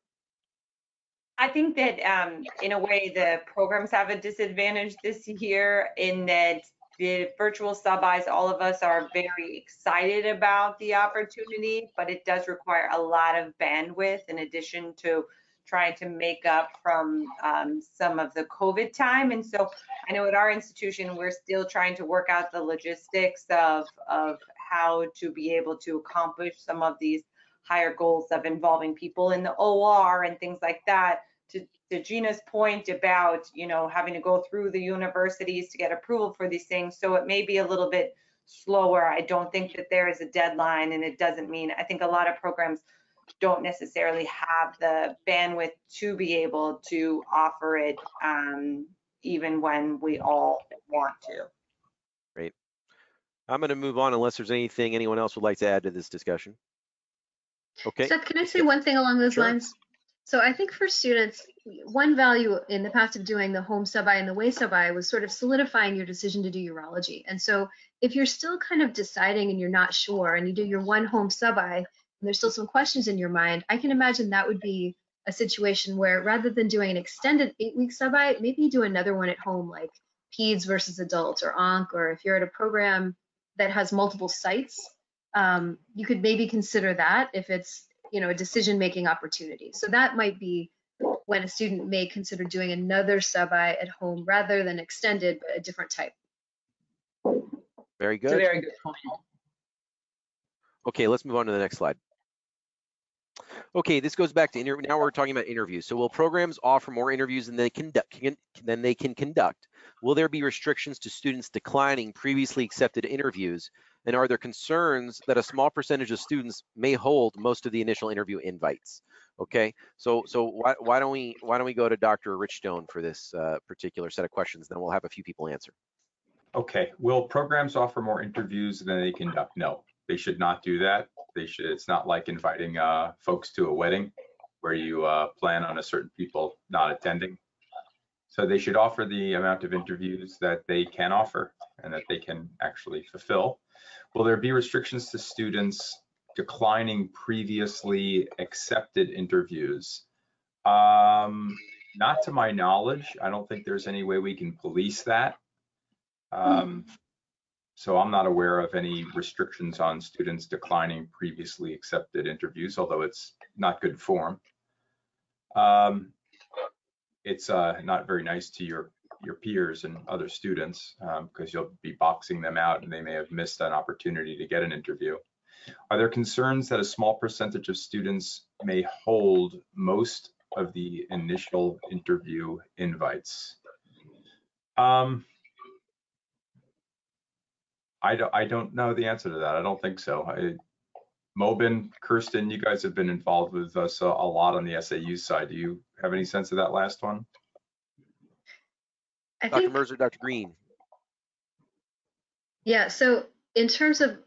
Speaker 7: I think that um, in a way, the programs have a disadvantage this year in that the virtual sub-Is, all of us are very excited about the opportunity, but it does require a lot of bandwidth in addition to trying to make up from um, some of the COVID time. And so I know at our institution, we're still trying to work out the logistics of, of how to be able to accomplish some of these higher goals of involving people in the OR and things like that. To, to Gina's point about, you know, having to go through the universities to get approval for these things. So it may be a little bit slower. I don't think that there is a deadline and it doesn't mean, I think a lot of programs don't necessarily have the bandwidth to be able to offer it um, even when we all want to. Great.
Speaker 1: I'm going to move on unless there's anything anyone else would like to add to this discussion. Okay,
Speaker 5: Seth, can I say one thing along those
Speaker 1: Sure.
Speaker 5: lines? So I think for students, one value in the past of doing the home sub-I and the way sub-I was sort of solidifying your decision to do urology. And so if you're still kind of deciding and you're not sure and you do your one home sub-I and there's still some questions in your mind, I can imagine that would be a situation where rather than doing an extended eight-week sub-I, maybe you do another one at home like peds versus adults or onc, or if you're at a program that has multiple sites, um, you could maybe consider that if it's you know a decision making opportunity so that might be when a student may consider doing another sub-i at home rather than extended but a different type
Speaker 1: very
Speaker 4: It's a
Speaker 1: good.
Speaker 4: very good point.
Speaker 1: Okay, let's move on to the next slide. Okay, this goes back to inter now we're talking about interviews. So will programs offer more interviews than they conduct can, than they can conduct? Will there be restrictions to students declining previously accepted interviews? And are there concerns that a small percentage of students may hold most of the initial interview invites? Okay, so so why, why don't we why don't we go to Dr. Richstone for this uh, particular set of questions? Then we'll have a few people answer.
Speaker 2: Okay, will programs offer more interviews than they conduct? No, they should not do that. They should, it's not like inviting uh, folks to a wedding where you uh, plan on a certain people not attending. So they should offer the amount of interviews that they can offer and that they can actually fulfill. Will there be restrictions to students declining previously accepted interviews? Um, not to my knowledge. I don't think there's any way we can police that. Um, so I'm not aware of any restrictions on students declining previously accepted interviews, although it's not good form. Um, it's uh, not very nice to your your peers and other students because you'll be boxing them out and they may have missed an opportunity to get an interview. Are there concerns that a small percentage of students may hold most of the initial interview invites? Um, I don't, I don't know the answer to that. I don't think so. I, Moben, Kirsten, you guys have been involved with us a, a lot on the SAU side. Do you have any sense of that last one?
Speaker 5: i
Speaker 1: Dr.
Speaker 5: think
Speaker 1: Mirza, Dr. Greene.
Speaker 5: yeah so in terms of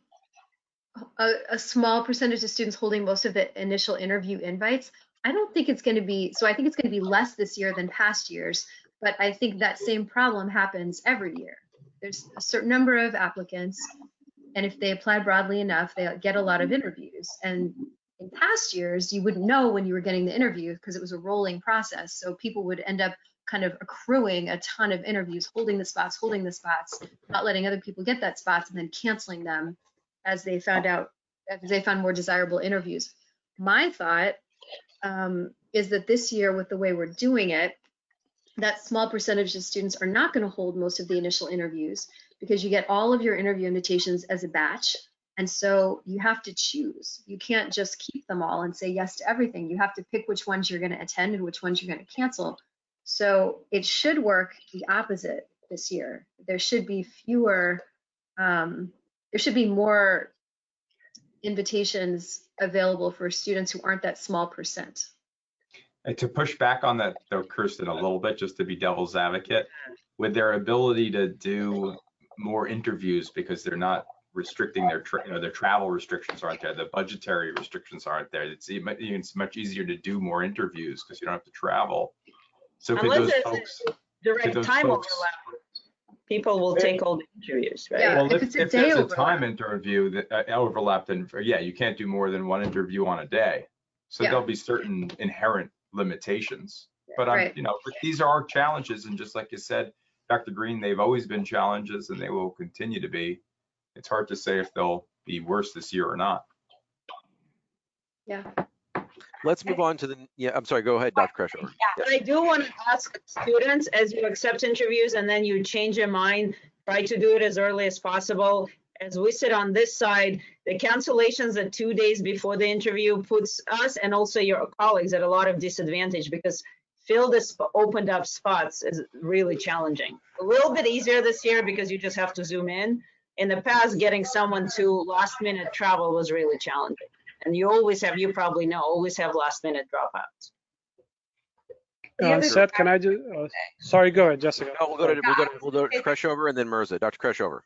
Speaker 5: a, a small percentage of students holding most of the initial interview invites i don't think it's going to be so i think it's going to be less this year than past years but i think that same problem happens every year there's a certain number of applicants and if they apply broadly enough they get a lot of interviews. And in past years you wouldn't know when you were getting the interview because it was a rolling process. So people would end up kind of accruing a ton of interviews holding the spots holding the spots not letting other people get that spots and then canceling them as they found out as they found more desirable interviews. My thought um, is that this year with the way we're doing it that small percentage of students are not going to hold most of the initial interviews because you get all of your interview invitations as a batch. And so you have to choose. You can't just keep them all and say yes to everything. You have to pick which ones you're going to attend and which ones you're going to cancel. So it should work the opposite this year. There should be fewer, um, there should be more invitations available for students who aren't that small percent.
Speaker 2: And to push back on that though, Kirsten, a little bit, just to be devil's advocate, with their ability to do more interviews because they're not restricting their, tra- you know, their travel restrictions aren't there, the budgetary restrictions aren't there. It's, it's much easier to do more interviews because you don't have to travel. So could
Speaker 4: Unless
Speaker 2: those folks,
Speaker 4: Direct
Speaker 2: those
Speaker 4: time
Speaker 2: folks-
Speaker 4: overlap. People will take all the interviews, right?
Speaker 5: Yeah.
Speaker 2: well,
Speaker 5: if
Speaker 2: if,
Speaker 5: it's a
Speaker 2: if
Speaker 5: day
Speaker 2: there's a
Speaker 5: overlap.
Speaker 2: time interview that uh, overlap, then yeah, you can't do more than one interview on a day. So
Speaker 5: Yeah.
Speaker 2: there'll be certain inherent limitations. But I'm,
Speaker 5: Right.
Speaker 2: you know, but these are our challenges, and just like you said, Dr. Greene, they've always been challenges, and they will continue to be. It's hard to say if they'll be worse this year or not.
Speaker 5: Yeah.
Speaker 1: Let's move on to the, yeah, I'm sorry, go ahead, Dr. Kreshover.
Speaker 4: But I do want to ask students, as you accept interviews and then you change your mind, try to do it as early as possible. As we sit on this side, the cancellations at two days before the interview puts us and also your colleagues at a lot of disadvantage because fill the opened up spots is really challenging. A little bit easier this year because you just have to zoom in. In the past, getting someone to last minute travel was really challenging. And you always have, you probably know, always have last minute dropouts.
Speaker 7: The
Speaker 6: Uh, Seth, can I just, uh, sorry, go ahead, Jessica.
Speaker 1: No, we'll go to, we'll go to, we'll go to Kreshover and then Mirza. Dr. Kreshover.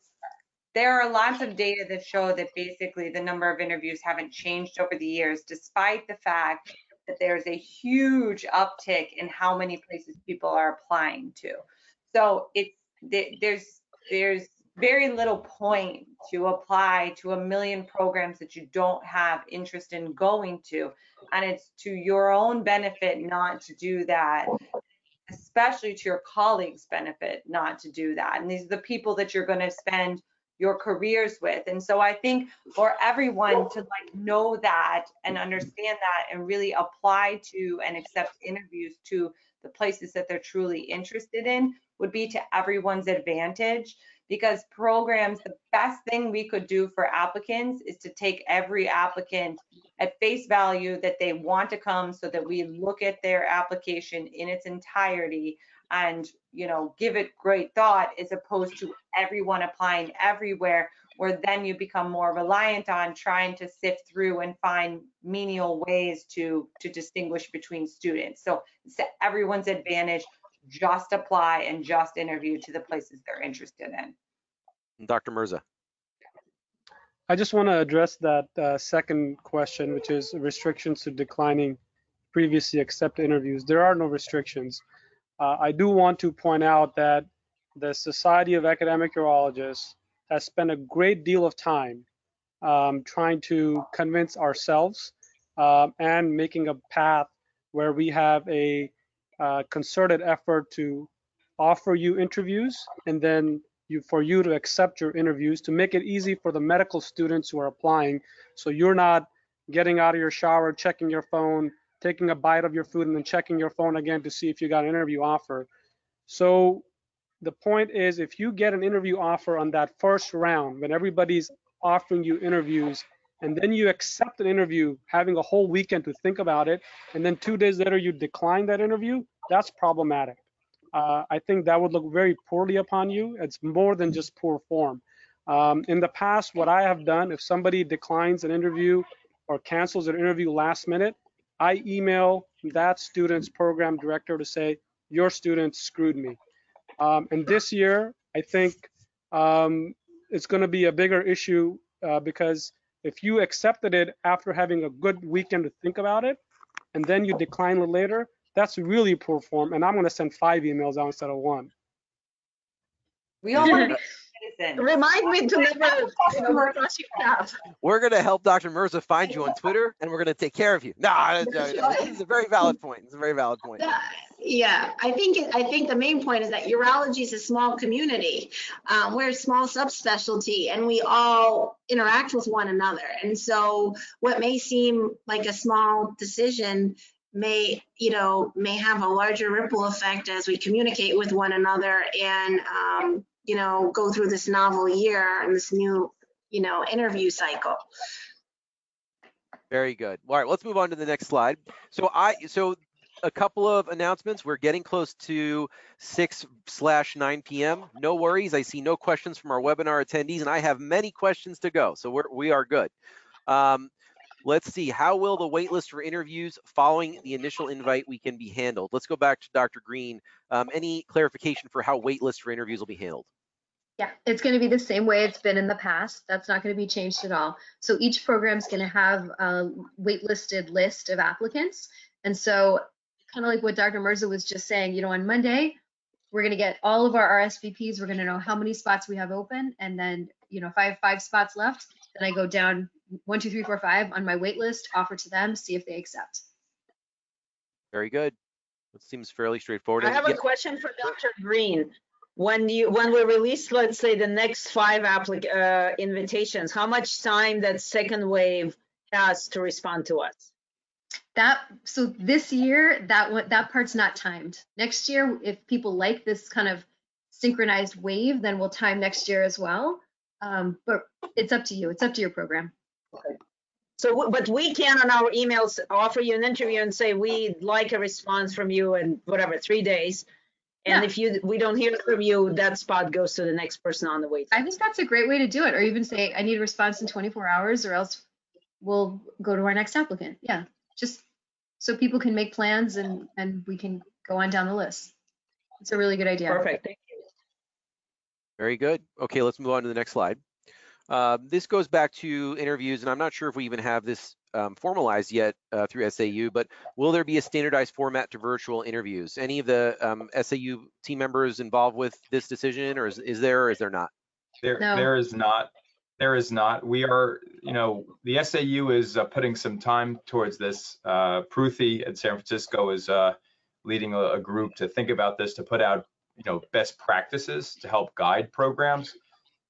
Speaker 7: There are lots of data that show that basically the number of interviews haven't changed over the years, despite the fact that there's a huge uptick in how many places people are applying to. So it's there's there's very little point to apply to a million programs that you don't have interest in going to, and it's to your own benefit not to do that especially to your colleagues benefit not to do that and these are the people that you're going to spend your careers with. And so i think for everyone to like know that and understand that and really apply to and accept interviews to the places that they're truly interested in would be to everyone's advantage. Because programs the best thing we could do for applicants is to take every applicant at face value that they want to come so that we look at their application in its entirety and you know give it great thought as opposed to everyone applying everywhere where then you become more reliant on trying to sift through and find menial ways to to distinguish between students so it's to everyone's advantage just apply and just interview to the places they're interested in
Speaker 1: Dr. Mirza.
Speaker 6: I just want to address that uh, second question, which is restrictions to declining previously accepted interviews. There are no restrictions. Uh, I do want to point out that the Society of Academic Urologists has spent a great deal of time um, trying to convince ourselves um, and making a path where we have a uh, concerted effort to offer you interviews and then you, for you to accept your interviews to make it easy for the medical students who are applying. So you're not getting out of your shower checking your phone taking a bite of your food and then checking your phone again to see if you got an interview offer so the point is if you get an interview offer on that first round when everybody's offering you interviews and then you accept an interview having a whole weekend to think about it and then two days later you decline that interview that's problematic uh, I think that would look very poorly upon you. It's more than just poor form. Um, in the past, what I have done, if somebody declines an interview or cancels an interview last minute, I email that student's program director to say, your student screwed me. Um, and this year, I think um, it's going to be a bigger issue uh, because if you accepted it after having a good weekend to think about it, and then you decline it later, that's really poor form, and I'm going to send five emails out instead of one.
Speaker 7: we all want to be [LAUGHS] citizens
Speaker 4: Remind me to never, you know, cross your path.
Speaker 1: We're going to help Dr. Mirza find you on Twitter, and we're going to take care of you. No, no, no, no, it's a very valid point. It's a very valid point.
Speaker 3: Yeah, Yeah, I think, I think the main point is that urology is a small community. Um, we're a small subspecialty and we all interact with one another. And so what may seem like a small decision may, you know, may have a larger ripple effect as we communicate with one another and, um, you know, go through this novel year and this new, you know, interview cycle.
Speaker 1: Very good. All right, let's move on to the next slide. So I, so a couple of announcements. We're getting close to 6 slash 9 p.m. No worries. I see no questions from our webinar attendees, and I have many questions to go. So we're, we are good. Um, let's see. How will the waitlist for interviews following the initial invite weekend be handled? Let's go back to Dr. Greene. Um, any clarification for how waitlist for interviews will be handled?
Speaker 5: Yeah, it's going to be the same way it's been in the past. That's not going to be changed at all. So each program is going to have a waitlisted list of applicants. And so kind of like what Dr. Mirza was just saying, you know, on Monday, we're going to get all of our RSVPs. We're going to know how many spots we have open. And then, you know, if I have five spots left, then I go down one, two, three, four, five on my wait list, offer to them, see if they accept.
Speaker 1: Very good. It seems fairly straightforward.
Speaker 4: I
Speaker 1: And
Speaker 4: have a question for Dr. Greene. When you, when we release, let's say, the next five applic, uh, invitations, how much time that second wave has to respond to us?
Speaker 5: That so this year that one that part's not timed. Next year, if people like this kind of synchronized wave, then we'll time next year as well. Um, but it's up to you. It's up to your program.
Speaker 4: So, but we can on our emails offer you an interview and say, we'd like a response from you in whatever, three days. And
Speaker 5: Yeah.
Speaker 4: if you, we don't hear from you, that spot goes to the next person on the wait.
Speaker 5: I think that's a great way to do it. Or even say, I need a response in 24 hours, or else we'll go to our next applicant. Yeah, just so people can make plans and and we can go on down the list. It's a really good idea.
Speaker 4: Perfect. Thank you.
Speaker 1: Very good. Okay, let's move on to the next slide. Uh, this goes back to interviews, and I'm not sure if we even have this um, formalized yet uh, through SAU, but will there be a standardized format to virtual interviews? Any of the um, SAU team members involved with this decision, or is, is there or is there not?
Speaker 2: There,
Speaker 5: No.
Speaker 2: there is not, there is not. We are, you know, the SAU is uh, putting some time towards this. Uh, Pruthi at San Francisco is uh, leading a, a group to think about this, to put out, you know, best practices to help guide programs.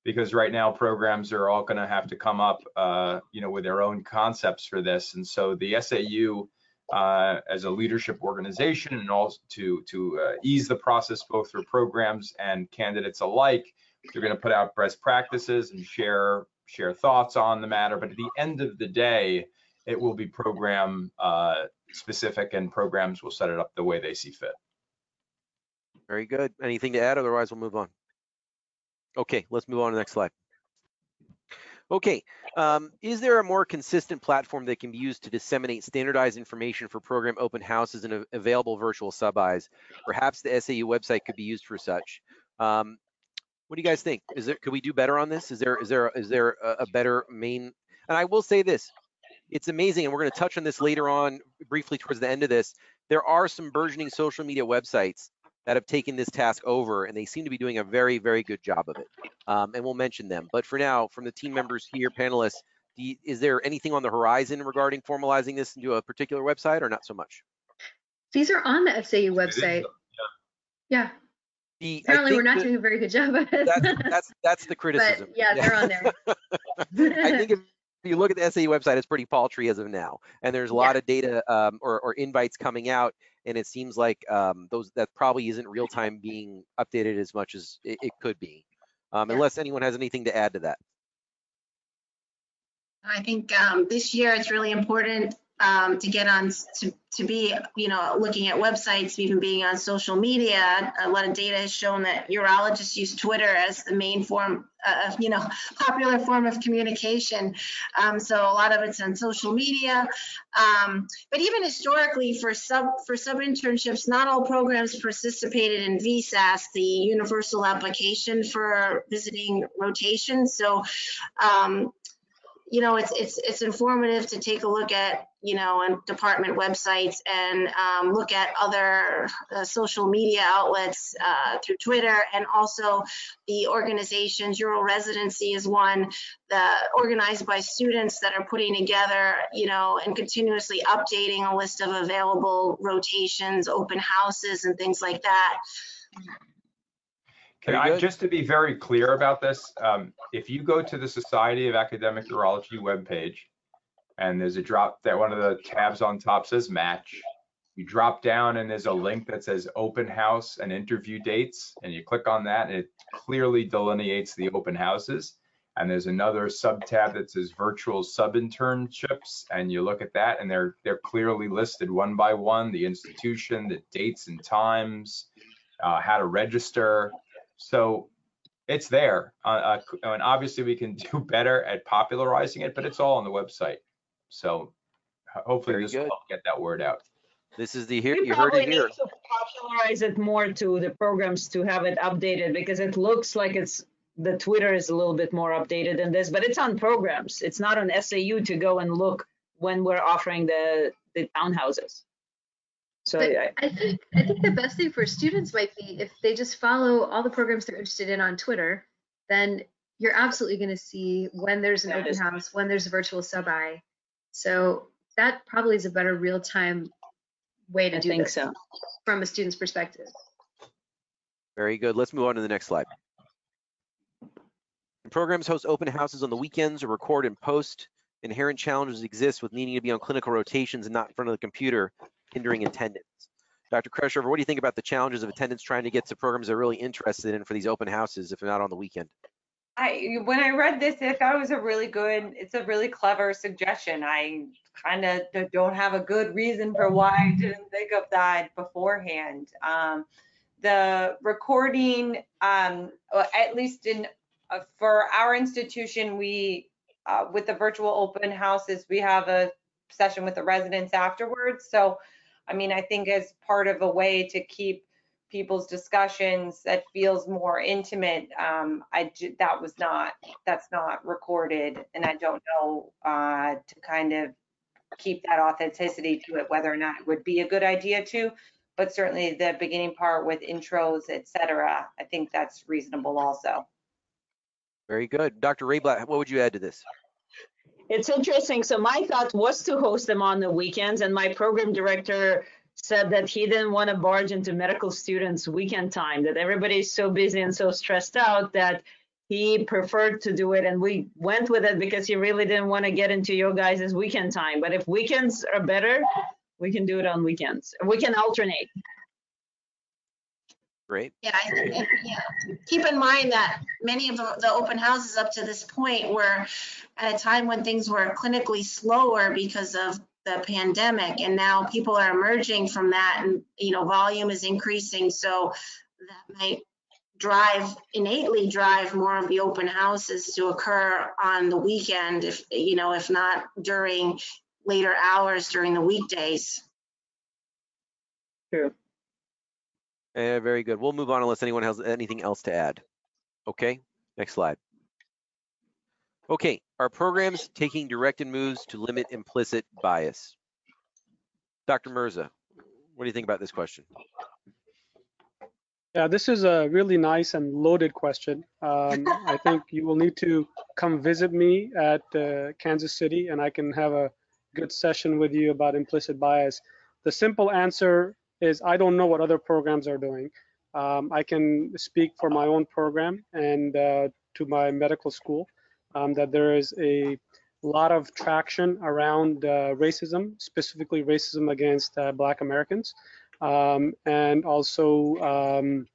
Speaker 2: Because right now programs are all going to have to come up, uh, you know, with their own concepts for this. And so the SAU, uh, as a leadership organization and also to, to uh, ease the process both for programs and candidates alike, they're going to put out best practices and share share thoughts on the matter. But at the end of the day, it will be program uh, specific, and programs will set it up the way they see fit.
Speaker 1: Very good. Anything to add? Otherwise, we'll move on. Okay, let's move on to the next slide. Okay, um, is there a more consistent platform that can be used to disseminate standardized information for program open houses and available virtual sub-Is? Perhaps the SAU website could be used for such. Um, what do you guys think? Is there, could we do better on this? Is there, is there, is there a, a better main? And I will say this, it's amazing, and we're going to touch on this later on briefly towards the end of this. There are some burgeoning social media websites that have taken this task over, and they seem to be doing a very, very good job of it. Um, and we'll mention them. But for now, from the team members here, panelists, do you, is there anything on the horizon regarding formalizing this into a particular website, or not so much?
Speaker 5: These are on the SAU website. Yeah,
Speaker 1: The,
Speaker 5: apparently we're not
Speaker 1: that-
Speaker 5: doing a very good job of it.
Speaker 1: That's, that's that's the [LAUGHS] criticism.
Speaker 5: But yeah, they're on there. [LAUGHS]
Speaker 1: I think if you look at the SAU website, it's pretty paltry as of now, and there's a lot of data um, or, or invites coming out, and it seems like um, those that probably isn't real time being updated as much as it, it could be, um,
Speaker 5: Yeah.
Speaker 1: unless anyone has anything to add to that.
Speaker 3: I think um, this year it's really important um, to get on, to, to be, you know, looking at websites, even being on social media. A lot of data has shown that urologists use Twitter as the main form, uh, of, you know, [LAUGHS] popular form of communication. Um, So a lot of it's on social media. Um, But even historically, for sub, for sub internships, not all programs participated in VSAS, the universal application for visiting rotation. So um, you know, it's, it's, it's informative to take a look at, you know, and department websites and um, look at other uh, social media outlets uh, through Twitter and also the organizations, Uro Residency is one, that organized by students that are putting together, you know, and continuously updating a list of available rotations, open houses and things like that.
Speaker 2: Can I, just to be very clear about this, um, if you go to the Society of Academic Urology webpage, and there's a drop, that one of the tabs on top says match, you drop down and there's a link that says open house and interview dates, and you click on that, and it clearly delineates the open houses. And there's another sub tab that says virtual sub internships, and you look at that, and they're, they're clearly listed one by one, the institution, the dates and times, uh, how to register. So it's there. Uh, uh, and obviously we can [LAUGHS] do better at popularizing it, but it's all on the website. So hopefully
Speaker 1: Very
Speaker 2: this will
Speaker 1: good.
Speaker 2: help get that word out.
Speaker 1: This is the here
Speaker 4: We
Speaker 1: you heard
Speaker 4: probably
Speaker 1: it
Speaker 4: need
Speaker 1: here.
Speaker 4: to popularize it more to the programs to have it updated because it looks like it's, the Twitter is a little bit more updated than this, but it's on programs. It's not on SAU to go and look when we're offering the, the townhouses. So
Speaker 5: But
Speaker 4: I-
Speaker 5: I think I think the best thing for students might be if they just follow all the programs they're interested in on Twitter, then you're absolutely going to see when there's an
Speaker 4: That
Speaker 5: open house, when there's a virtual sub-I. So that probably is a better real-time way to
Speaker 4: I
Speaker 5: do
Speaker 4: think
Speaker 5: this
Speaker 4: so.
Speaker 5: from a student's perspective.
Speaker 1: Very good. Let's move on to the next slide. Programs host open houses on the weekends or record and post. Inherent challenges exist with needing to be on clinical rotations and not in front of the computer, hindering attendance. Dr. Kreshover, what do you think about the challenges of attendance trying to get to programs they're really interested in for these open houses if they're not on the weekend?
Speaker 7: I, when I read this, I thought it was a really good, it's a really clever suggestion. I kind of don't have a good reason for why I didn't think of that beforehand. Um, the recording, um, at least in, uh, for our institution, we, uh, with the virtual open houses, we have a session with the residents afterwards. So, I mean, I think as part of a way to keep people's discussions, that feels more intimate. Um, I, that was not, that's not recorded and I don't know, uh, to kind of keep that authenticity to it, whether or not it would be a good idea to. But certainly the beginning part with intros, et cetera, I think that's reasonable also.
Speaker 1: Very good. Dr. Reyblat, what would you add to this?
Speaker 4: It's interesting. So my thought was to host them on the weekends and my program director said that he didn't want to barge into medical students weekend time, that everybody's so busy and so stressed out that he preferred to do it. And we went with it because he really didn't want to get into your guys' weekend time. But if weekends are better, we can do it on weekends. We can alternate.
Speaker 1: Great.
Speaker 3: Yeah, I think, and, yeah. keep in mind that many of the, the open houses up to this point were at a time when things were clinically slower because of the pandemic, and now people are emerging from that and, you know, volume is increasing, so that might drive, innately drive more of the open houses to occur on the weekend, if, you know, if not during later hours during the weekdays.
Speaker 4: True.
Speaker 1: Uh, very good. We'll move on unless anyone has anything else to add. Okay, next slide. Okay, are programs taking directed moves to limit implicit bias? Dr. Mirza, what do you think about this question?
Speaker 6: Yeah, this is a really nice and loaded question. Um, I think you will need to come visit me at uh, Kansas City and I can have a good session with you about implicit bias. The simple answer is I don't know what other programs are doing. Um, I can speak for my own program and uh, to my medical school um, that there is a lot of traction around uh, racism, specifically racism against uh, Black Americans, um, and also um,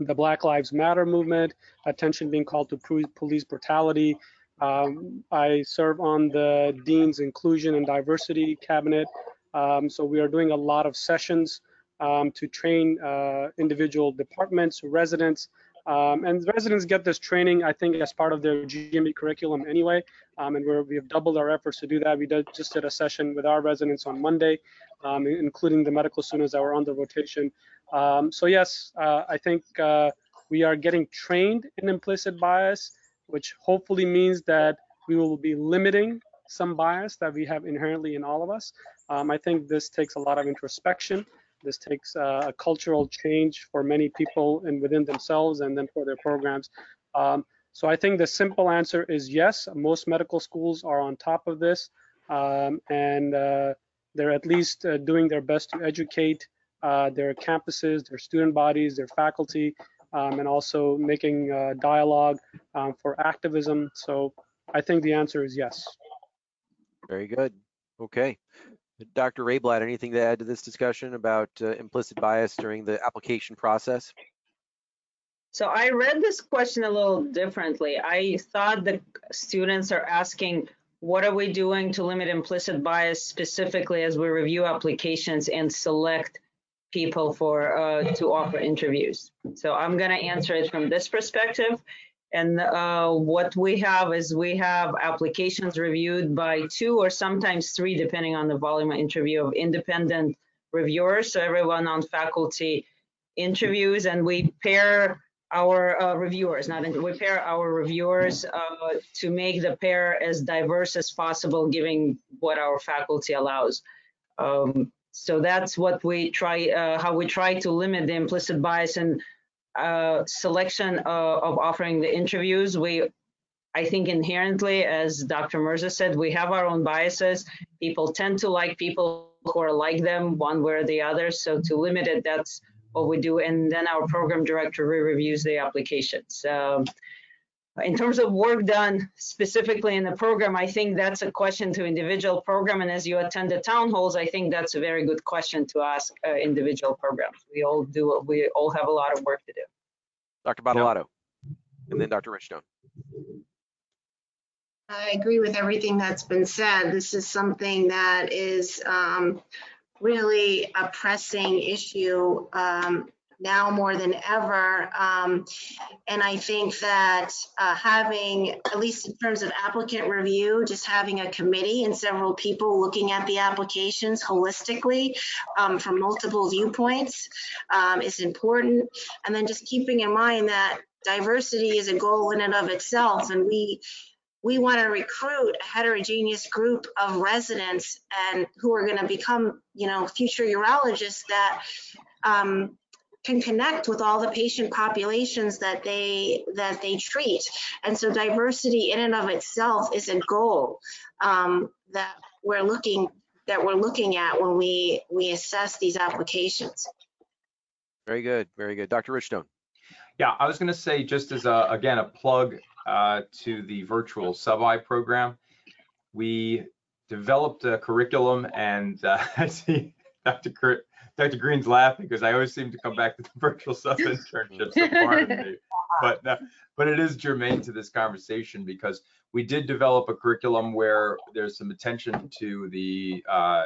Speaker 6: the Black Lives Matter movement, attention being called to police brutality. Um, I serve on the Dean's Inclusion and Diversity Cabinet, um, so we are doing a lot of sessions um, to train uh, individual departments, residents, um, and residents get this training, I think, as part of their GME curriculum anyway. Um, and we have doubled our efforts to do that. We did, just did a session with our residents on Monday, um, including the medical students that were on the rotation. Um, so yes, uh, I think uh, we are getting trained in implicit bias, which hopefully means that we will be limiting some bias that we have inherently in all of us. Um, I think this takes a lot of introspection. This takes uh, a cultural change for many people and within themselves and then for their programs. Um, so I think the simple answer is yes. Most medical schools are on top of this um, and uh, they're at least uh, doing their best to educate uh, their campuses, their student bodies, their faculty, um, and also making uh, dialogue um, for activism. So I think the answer is yes.
Speaker 1: Very good. Okay. Dr. Reyblat, anything to add to this discussion about uh, implicit bias during the application process?
Speaker 4: So I read this question a little differently. I thought the students are asking, what are we doing to limit implicit bias specifically as we review applications and select people for uh, to offer interviews? So I'm going to answer it from this perspective. And uh, what we have is we have applications reviewed by two or sometimes three, depending on the volume of interview of independent reviewers. So everyone on faculty interviews and we pair our uh, reviewers, not we pair our reviewers uh, to make the pair as diverse as possible, giving what our faculty allows. Um, so that's what we try, uh, how we try to limit the implicit bias and uh, selection uh, of offering the interviews. We, I think inherently, as Dr. Mirza said, we have our own biases. People tend to like people who are like them one way or the other. So to limit it, that's what we do. And then our program director re-reviews the applications. Um, in terms of work done specifically in the program, I think that's a question to individual program. And as you attend the town halls, I think that's a very good question to ask uh, individual programs. We all do, we all have a lot of work to do.
Speaker 1: Dr. Badalato, and then Dr. Richstone.
Speaker 3: I agree with everything that's been said. This is something that is um, really a pressing issue um, now more than ever. Um, and I think that uh, having, at least in terms of applicant review, just having a committee and several people looking at the applications holistically um, from multiple viewpoints um, is important. And then just keeping in mind that diversity is a goal in and of itself, and we we want to recruit a heterogeneous group of residents and who are going to become, you know, future urologists that um, can connect with all the patient populations that they that they treat. And so diversity in and of itself is a goal um, that we're looking that we're looking at when we we assess these applications.
Speaker 1: Very good, very good. Dr. Richstone.
Speaker 2: Yeah, I was going to say just as a, again, a plug uh, to the virtual sub-I program. We developed a curriculum and uh, I see Dr. Cur Dr. Greene's laughing because I always seem to come back to the [LAUGHS] virtual sub internship. So pardon me. But, uh, but it is germane to this conversation because we did develop a curriculum where there's some attention to the uh,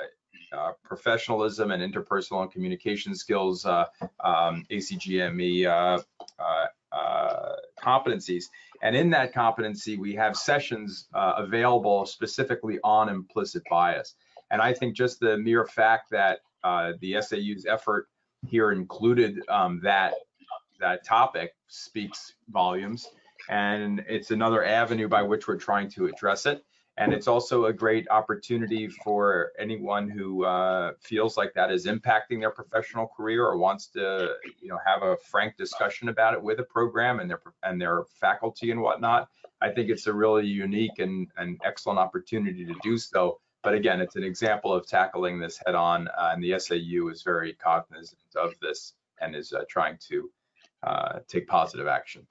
Speaker 2: uh, professionalism and interpersonal and communication skills, uh, um, ACGME uh, uh, uh, competencies. And in that competency, we have sessions uh, available specifically on implicit bias. And I think just the mere fact that uh, the SAU's effort here included um, that that topic speaks volumes. And it's another avenue by which we're trying to address it. And it's also a great opportunity for anyone who uh, feels like that is impacting their professional career or wants to, you know, have a frank discussion about it with a program and their and their faculty and whatnot. I think it's a really unique and, and excellent opportunity to do so. But again, it's an example of tackling this head on, uh, and the SAU is very cognizant of this and is uh, trying to uh, take positive action.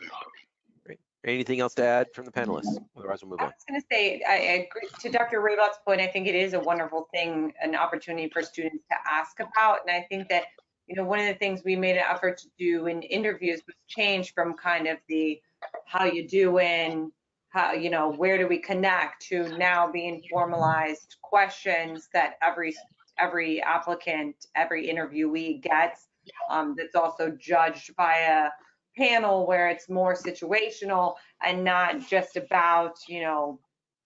Speaker 2: Great.
Speaker 1: Anything else to add from the panelists? Otherwise, we'll move on.
Speaker 7: I
Speaker 1: on.
Speaker 7: was going to say, I I agree to Dr. Reyblat's point. I think it is a wonderful thing, an opportunity for students to ask about. And I think that, you know, one of the things we made an effort to do in interviews was change from kind of the how you doing, how, you know, where do we connect to now being formalized questions that every every applicant, every interviewee gets. Um, that's also judged by a panel where it's more situational and not just about, you know,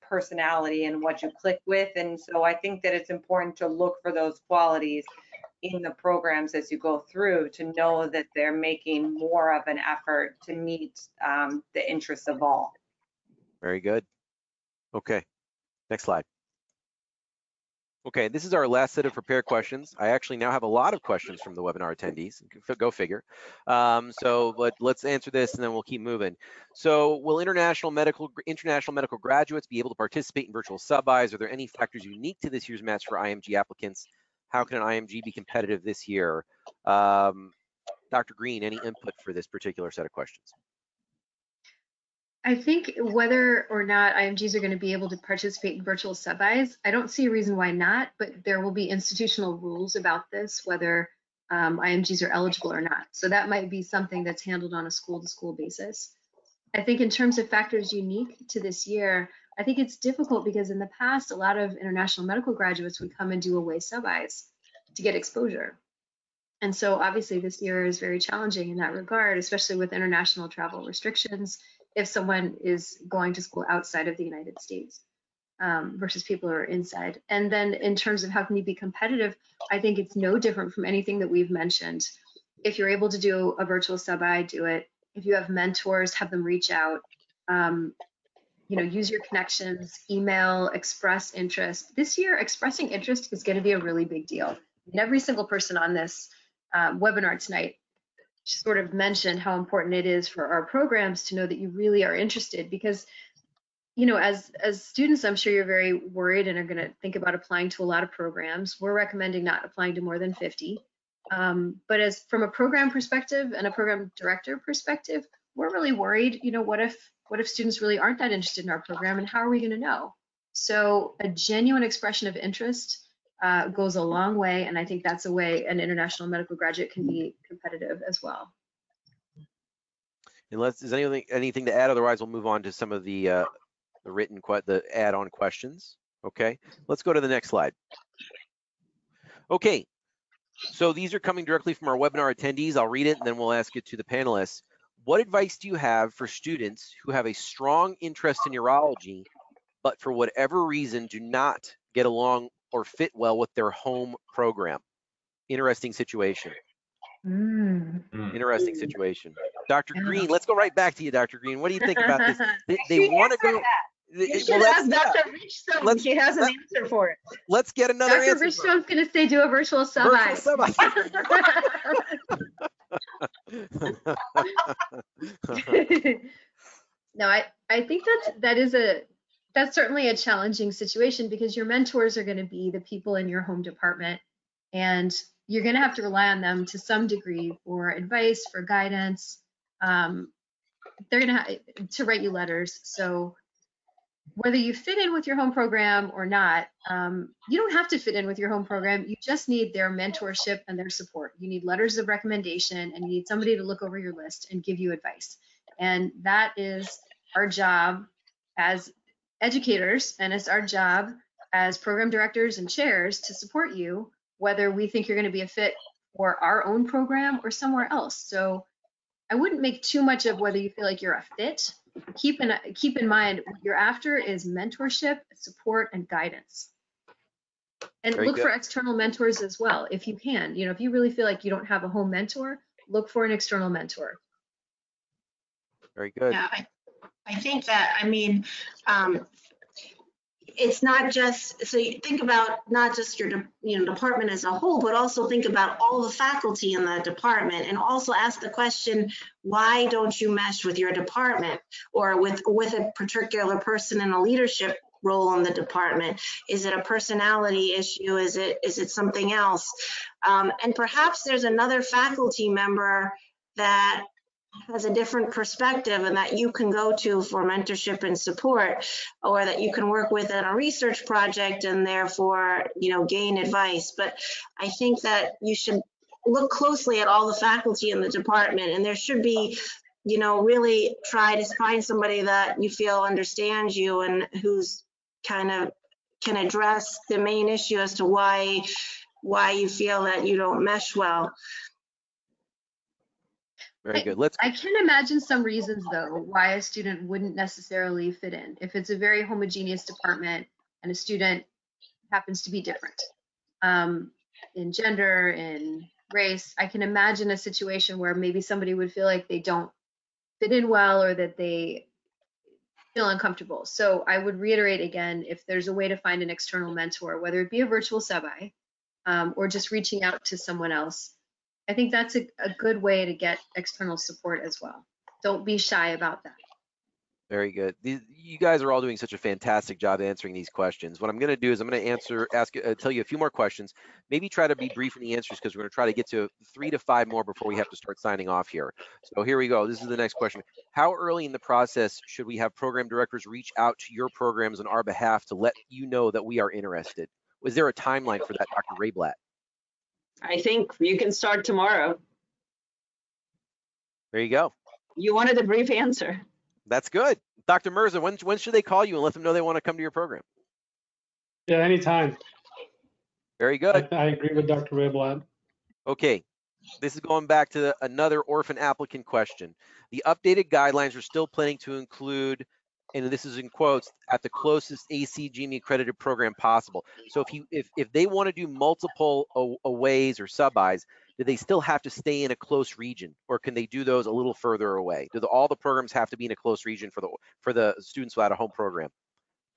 Speaker 7: personality and what you click with. And so I think that it's important to look for those qualities in the programs as you go through to know that they're making more of an effort to meet um, the interests of all.
Speaker 1: Very good. Okay, next slide. Okay, this is our last set of prepared questions. I actually now have a lot of questions from the webinar attendees. Go figure. Um, so let, let's answer this and then we'll keep moving. So will international medical international medical graduates be able to participate in virtual sub-Is? Are there any factors unique to this year's match for IMG applicants? How can an IMG be competitive this year? Um, Dr. Greene, any input for this particular set of questions?
Speaker 5: I think whether or not IMGs are going to be able to participate in virtual sub-Is, I don't see a reason why not, but there will be institutional rules about this, whether um, IMGs are eligible or not. So that might be something that's handled on a school-to-school basis. I think in terms of factors unique to this year, I think it's difficult because in the past, a lot of international medical graduates would come and do away sub-Is to get exposure. And so obviously this year is very challenging in that regard, especially with international travel restrictions if someone is going to school outside of the United States um, versus people who are inside. And then in terms of how can you be competitive, I think it's no different from anything that we've mentioned. If you're able to do a virtual sub-I, do it. If you have mentors, have them reach out. Um, you know, use your connections, email, express interest. This year, expressing interest is going to be a really big deal. And every single person on this uh, webinar tonight sort of mentioned how important it is for our programs to know that you really are interested because you know as as students i'm sure you're very worried and are going to think about applying to a lot of programs. We're recommending not applying to more than 50 um, but as from a program perspective and a program director perspective we're really worried you know what if what if students really aren't that interested in our program and how are we going to know? So a genuine expression of interest uh, goes a long way. And I think that's a way an international medical graduate can be competitive as well.
Speaker 1: Unless there's anything anything to add, otherwise we'll move on to some of the uh, the written the add-on questions. Okay, let's go to the next slide. Okay, So these are coming directly from our webinar attendees. I'll read it and then we'll ask it to the panelists. What advice do you have for students who have a strong interest in urology, but for whatever reason do not get along or fit well with their home program? Interesting situation.
Speaker 5: Mm.
Speaker 2: Mm.
Speaker 1: Interesting situation. Dr. Greene, let's go right back to you, Dr. Greene. What do you think about this? [LAUGHS] They, they want to go.
Speaker 4: that.
Speaker 1: they-
Speaker 4: You
Speaker 1: well,
Speaker 4: should
Speaker 1: let's-
Speaker 4: ask
Speaker 1: yeah,
Speaker 4: Dr. Richstone.
Speaker 1: Let's-
Speaker 4: She has an
Speaker 1: let-
Speaker 4: answer for it.
Speaker 1: Let's get another
Speaker 5: Dr.
Speaker 1: answer. from her.
Speaker 5: Richstone's gonna say do a virtual sub
Speaker 1: Virtual sub-eye. [LAUGHS] [LAUGHS]
Speaker 5: no, I, I think that's that is a that's certainly a challenging situation because your mentors are going to be the people in your home department and you're going to have to rely on them to some degree for advice, for guidance. Um, they're going to have to write you letters. So whether you fit in with your home program or not, um, you don't have to fit in with your home program. You just need their mentorship and their support. You need letters of recommendation and you need somebody to look over your list and give you advice. And that is our job as educators and it's our job as program directors and chairs to support you, whether we think you're going to be a fit for our own program or somewhere else. So I wouldn't make too much of whether you feel like you're a fit. Keep in keep in mind what you're after is mentorship, support, and guidance. And
Speaker 1: Very
Speaker 5: look
Speaker 1: good.
Speaker 5: for external mentors as well if you can. You know, if you really feel like you don't have a home mentor, look for an external mentor.
Speaker 1: Very good.
Speaker 3: Yeah, I, I think that, I mean, um, it's not just, so you think about not just your, de- you know, department as a whole, but also think about all the faculty in the department and also ask the question, why don't you mesh with your department or with, with a particular person in a leadership role in the department? Is it a personality issue? Is it, is it something else? Um, and perhaps there's another faculty member that has a different perspective and that you can go to for mentorship and support or that you can work with in a research project and therefore you know gain advice. But i think that you should look closely at all the faculty in the department and there should be you know really try to find somebody that you feel understands you and who's kind of can address the main issue as to why why you feel that you don't mesh well
Speaker 1: Very good. Let's
Speaker 5: I can imagine some reasons though why a student wouldn't necessarily fit in. If it's a very homogeneous department and a student happens to be different um, in gender, in race, I can imagine a situation where maybe somebody would feel like they don't fit in well or that they feel uncomfortable. So I would reiterate again, if there's a way to find an external mentor, whether it be a virtual sub-I um, or just reaching out to someone else, I think that's a, a good way to get external support as well. Don't be shy about that.
Speaker 1: Very good. You guys are all doing such a fantastic job answering these questions. What I'm going to do is I'm going to answer, ask, uh, tell you a few more questions. Maybe try to be brief in the answers because we're going to try to get to three to five more before we have to start signing off here. So here we go. This is the next question. How early in the process should we have program directors reach out to your programs on our behalf to let you know that we are interested? Was there a timeline for that, Dr. Reyblat?
Speaker 4: I think you can start tomorrow.
Speaker 1: There you go.
Speaker 4: You wanted a brief answer.
Speaker 1: That's good. Dr. Mirza, when, when should they call you and let them know they want to come to your program?
Speaker 6: Yeah, anytime.
Speaker 1: Very
Speaker 6: I,
Speaker 1: good.
Speaker 6: I agree with Dr. Reyblat.
Speaker 1: Okay, this is going back to another orphan applicant question. The updated guidelines are still planning to include, and this is in quotes, at the closest ACGME accredited program possible. So if you if if they want to do multiple a- aways or sub-Is, do they still have to stay in a close region, or can they do those a little further away? Do the, all the programs have to be in a close region for the for the students without a home program?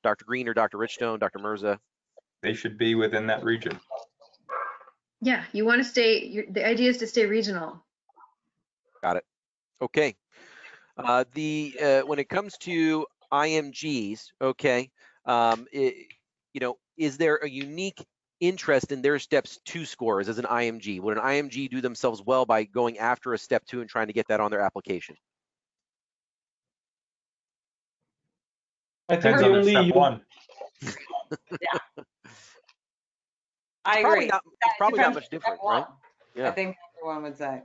Speaker 1: Dr. Greene or Dr. Richstone, Dr. Mirza?
Speaker 2: They should be within that region.
Speaker 5: Yeah, you want to stay, your, the idea is to stay regional. Got it.
Speaker 1: Okay. Uh, the uh, when it comes to IMGs, okay, um, it, you know, is there a unique interest in their steps two scores as an IMG? Would an IMG do themselves well by going after a step two and trying to get that on their application?
Speaker 6: I think
Speaker 2: Depends on
Speaker 6: only,
Speaker 2: step
Speaker 6: u-
Speaker 2: one.
Speaker 7: I
Speaker 1: Probably
Speaker 7: agree.
Speaker 1: not. It's probably not much different,
Speaker 7: what
Speaker 1: right?
Speaker 7: I
Speaker 1: Yeah.
Speaker 7: think everyone would say.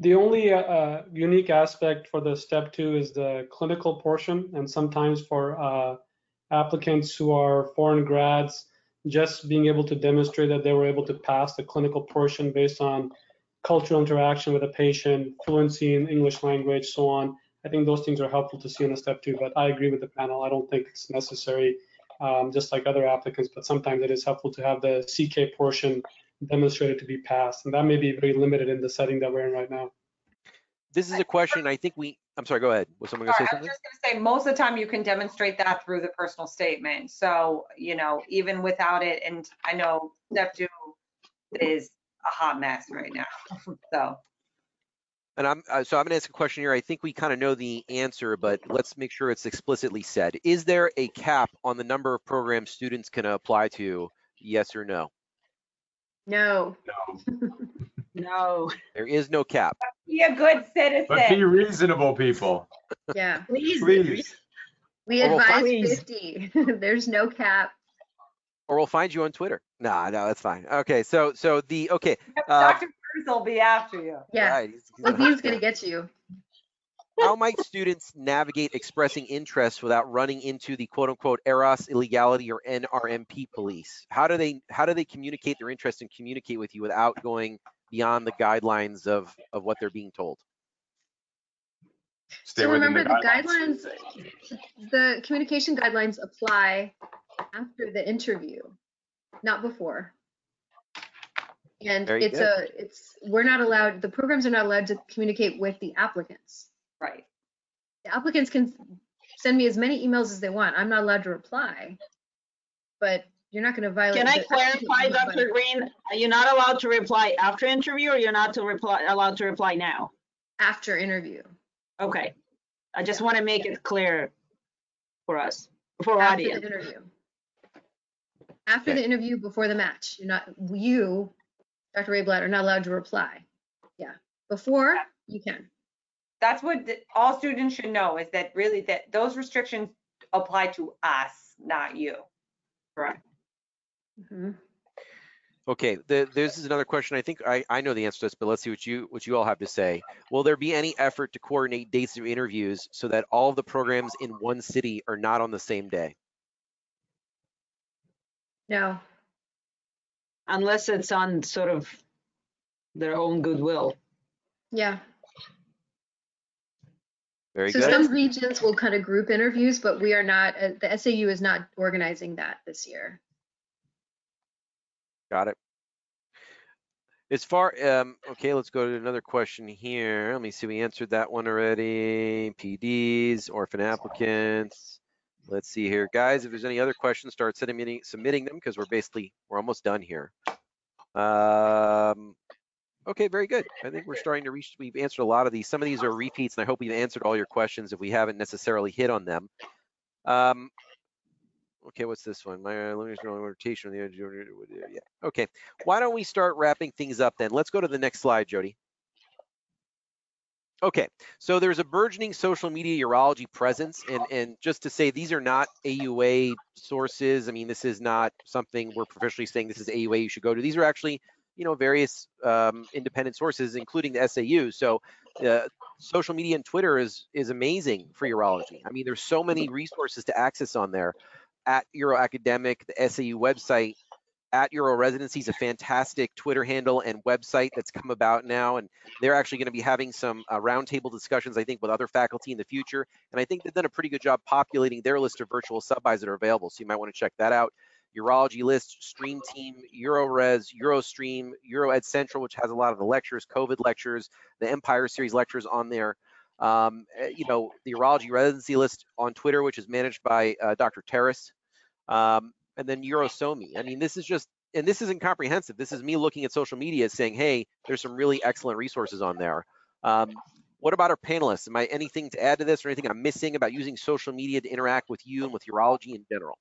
Speaker 6: The only uh, uh, unique aspect for the step two is the clinical portion. And sometimes for uh, applicants who are foreign grads, just being able to demonstrate that they were able to pass the clinical portion based on cultural interaction with a patient, fluency in English language, so on. I think those things are helpful to see in a step two, but I agree with the panel. I don't think it's necessary, um, just like other applicants, but sometimes it is helpful to have the CK portion demonstrated to be passed. And that may be very limited in the setting that we're in right now.
Speaker 1: This is a question I think we, I'm sorry, go ahead. Was someone gonna
Speaker 7: Sorry,
Speaker 1: say
Speaker 7: I was just gonna say, most of the time you can demonstrate that through the personal statement. So, you know, even without it, and I know step two is a hot mess right now, [LAUGHS] so.
Speaker 1: And I'm, uh, so I'm gonna ask a question here. I think we kind of know the answer, but let's make sure it's explicitly said. Is there a cap on the number of programs students can apply to? Yes or no?
Speaker 5: No,
Speaker 2: No, [LAUGHS]
Speaker 4: No,
Speaker 1: There is no cap.
Speaker 7: Be a good citizen.
Speaker 2: but be
Speaker 7: citizen.
Speaker 2: reasonable, people.
Speaker 5: yeah.
Speaker 4: please.
Speaker 2: Please.
Speaker 5: We
Speaker 1: Or we'll
Speaker 5: advise
Speaker 4: find-
Speaker 5: 50. [LAUGHS] There's no cap.
Speaker 1: Or we'll find you on Twitter. Nah, no, that's fine. Okay, so, so the, okay. uh,
Speaker 7: Dr. Cruz will be after you.
Speaker 5: Yeah.
Speaker 1: right, he's- he's gonna-
Speaker 5: Lazine's gonna get you.
Speaker 1: How might students navigate expressing interest without running into the quote unquote ERAS illegality or NRMP police? How do they how do they communicate their interest and communicate with you without going beyond the guidelines of of what they're being told?
Speaker 2: Stay
Speaker 5: So remember, the guidelines, the communication guidelines apply after the interview, not before. And
Speaker 1: Very
Speaker 5: it's
Speaker 1: good.
Speaker 5: a, it's, we're not allowed, the programs are not allowed to communicate with the applicants.
Speaker 7: Right.
Speaker 5: The applicants can send me as many emails as they want. I'm not allowed to reply. But you're not gonna violate.
Speaker 4: Can I
Speaker 5: the-
Speaker 4: clarify, Dr. Greene? Are you not allowed to reply after interview or you're not to reply, allowed to reply now?
Speaker 5: After interview.
Speaker 4: Okay. I just want to make it clear for us, for our
Speaker 5: After the
Speaker 4: audience.
Speaker 5: interview. After
Speaker 1: Okay.
Speaker 5: the interview, before the match, you're not, you, Dr. Reyblat, are not allowed to reply. Yeah, before, you can.
Speaker 7: That's what the- all students should know is that really that those restrictions apply to us, not you.
Speaker 4: Correct.
Speaker 5: Mhm.
Speaker 1: Okay, the, this is another question. I think I, I know the answer to this, but let's see what you what you all have to say. Will there be any effort to coordinate dates of interviews so that all of the programs in one city are not on the same day?
Speaker 5: No,
Speaker 4: Unless it's on sort of their own goodwill.
Speaker 5: yeah.
Speaker 1: Very
Speaker 5: So
Speaker 1: good.
Speaker 5: some regions will kind of group interviews, but we are not, uh, the SAU is not organizing that this year.
Speaker 1: Got it. As far, um, okay, let's go to another question here. Let me see, we answered that one already. PDs, orphan applicants. Let's see here, guys, if there's any other questions, start submitting, submitting them because we're basically, we're almost done here. Um, okay, very good. I think we're starting to reach, we've answered a lot of these. Some of these are repeats and I hope we've answered all your questions if we haven't necessarily hit on them. Um, Okay, what's this one? My uh, limited rotation on the edge. Yeah. Okay. Why don't we start wrapping things up then? Let's go to the next slide, Jody. Okay, so there's a burgeoning social media urology presence, and and just to say these are not AUA sources. I mean, this is not something we're professionally saying this is AUA you should go to. These are actually, you know, various um, independent sources, including the SAU. So, uh, social media and Twitter is is amazing for urology. I mean, there's so many resources to access on there at Uro Academic, the SAU website, at Uro Residency is a fantastic Twitter handle and website that's come about now. And they're actually going to be having some uh, roundtable discussions, I think, with other faculty in the future. And I think they've done a pretty good job populating their list of virtual sub-Is that are available. So you might want to check that out. Urology list, Stream Team, UroRes, UroStream, EuroEd Central, which has a lot of the lectures, COVID lectures, the Empire Series lectures on there. Um, eh, you know, the urology residency list on Twitter, which is managed by uh, Dr. Terrace um, and then UroSoMe. I mean, this is just, and this isn't comprehensive. This is me looking at social media saying, hey, there's some really excellent resources on there. Um, what about our panelists? Am I anything to add to this or anything I'm missing about using social media to interact with you and with urology in general?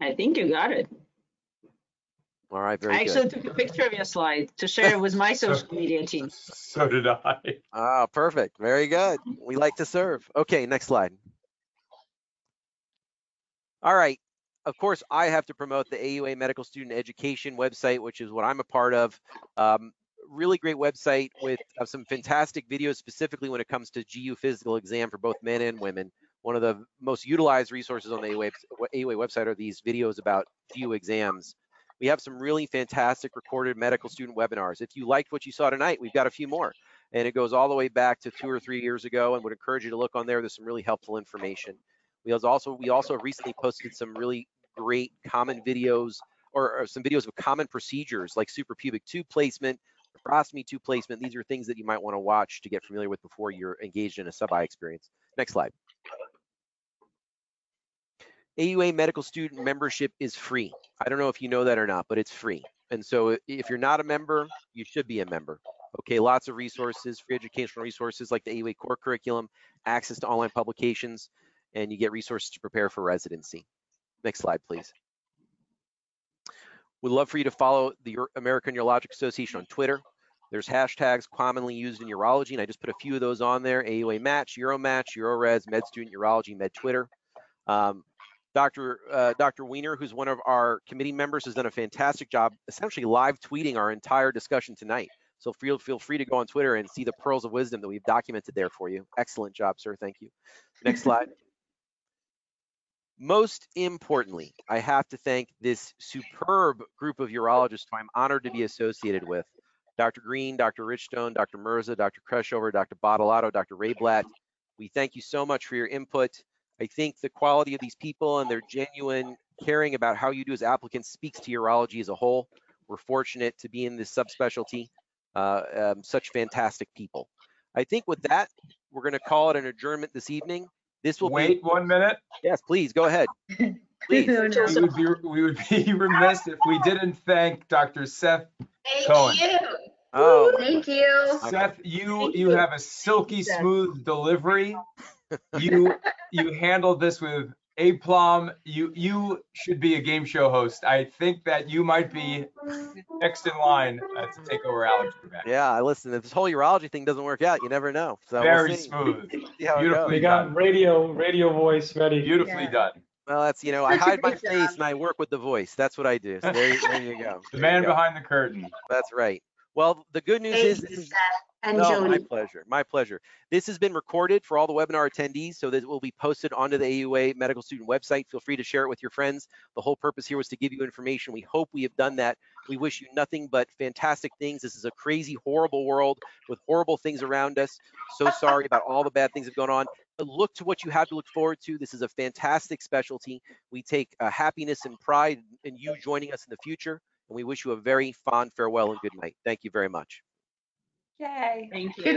Speaker 4: I think you got it.
Speaker 1: All right, very
Speaker 4: I
Speaker 1: good.
Speaker 4: actually took a picture of your slide to share it with my [LAUGHS] social media team. [LAUGHS]
Speaker 2: So did I.
Speaker 1: Ah, perfect. Very good. We like to serve. Okay, next slide. All right. Of course, I have to promote the AUA Medical Student Education website, which is what I'm a part of. Um, really great website with uh, some fantastic videos, specifically when it comes to GU physical exam for both men and women. One of the most utilized resources on the AUA, website are these videos about GU exams. We have some really fantastic recorded medical student webinars. If you liked what you saw tonight, we've got a few more. And it goes all the way back to two or three years ago and would encourage you to look on there. There's some really helpful information. We also we also recently posted some really great common videos or, or some videos of common procedures like suprapubic tube placement, nephrostomy tube placement. These are things that you might want to watch to get familiar with before you're engaged in a sub-I experience. Next slide. AUA medical student membership is free. I don't know if you know that or not, but it's free. And so if you're not a member, you should be a member. Okay, lots of resources, free educational resources like the AUA core curriculum, access to online publications, and you get resources to prepare for residency. Next slide, please. We'd love for you to follow the American Urologic Association on Twitter. There's hashtags commonly used in urology, and I just put a few of those on there, AUA Match, UroMatch, UroRes, Med Student Urology, Med Twitter. Um, Dr. Uh, Dr. Weiner, who's one of our committee members, has done a fantastic job essentially live tweeting our entire discussion tonight. So feel, feel free to go on Twitter and see the pearls of wisdom that we've documented there for you. Excellent job, sir. Thank you. Next [LAUGHS] slide. Most importantly, I have to thank this superb group of urologists who I'm honored to be associated with. Dr. Greene, Dr. Richstone, Dr. Mirza, Dr. Kreshover, Dr. Badalato, Dr. Reyblat. We thank you so much for your input. I think the quality of these people and their genuine caring about how you do as applicants speaks to urology as a whole. We're fortunate to be in this subspecialty. Uh, um, such fantastic people. I think with that, we're going to call it an adjournment this evening. This will
Speaker 2: Wait
Speaker 1: be.
Speaker 2: one minute.
Speaker 1: Yes, please go ahead. Please. [LAUGHS]
Speaker 5: No, no.
Speaker 2: We would be, we would be [LAUGHS] remiss if we didn't thank Dr. Seth. Cohen.
Speaker 3: Thank you.
Speaker 1: Oh,
Speaker 5: Thank you.
Speaker 2: Seth, you,
Speaker 3: Thank
Speaker 2: you
Speaker 3: you.
Speaker 2: have a silky smooth delivery. You, you handled this with aplomb. You, you should be a game show host. I think that you might be next in line uh, to take over Alex Trebek.
Speaker 1: yeah. Listen. If this whole urology thing doesn't work out, you never know. So we'll
Speaker 2: Very smooth, [LAUGHS]
Speaker 1: See how it
Speaker 2: Beautifully
Speaker 1: goes.
Speaker 6: We got radio, radio voice ready.
Speaker 2: beautifully
Speaker 5: Yeah.
Speaker 2: done.
Speaker 1: Well, that's you know, I hide my face and I work with the voice. That's what I do. So there, there you go. [LAUGHS]
Speaker 2: The
Speaker 1: There you
Speaker 2: man
Speaker 1: go.
Speaker 2: behind the curtain.
Speaker 1: That's right. Well, the good news is
Speaker 3: Thank
Speaker 1: this
Speaker 3: you,
Speaker 1: is
Speaker 3: Seth and
Speaker 1: No, my pleasure. My pleasure. This has been recorded for all the webinar attendees so that it will be posted onto the AUA medical student website. Feel free to share it with your friends. The whole purpose here was to give you information. We hope we have done that. We wish you nothing but fantastic things. This is a crazy, horrible world with horrible things around us. So sorry about all the bad things that have gone on. But look to what you have to look forward to. This is a fantastic specialty. We take uh, happiness and pride in you joining us in the future. And we wish you a very fond farewell and good night. Thank you very much.
Speaker 7: Yay.
Speaker 4: Thank you.
Speaker 5: Good night.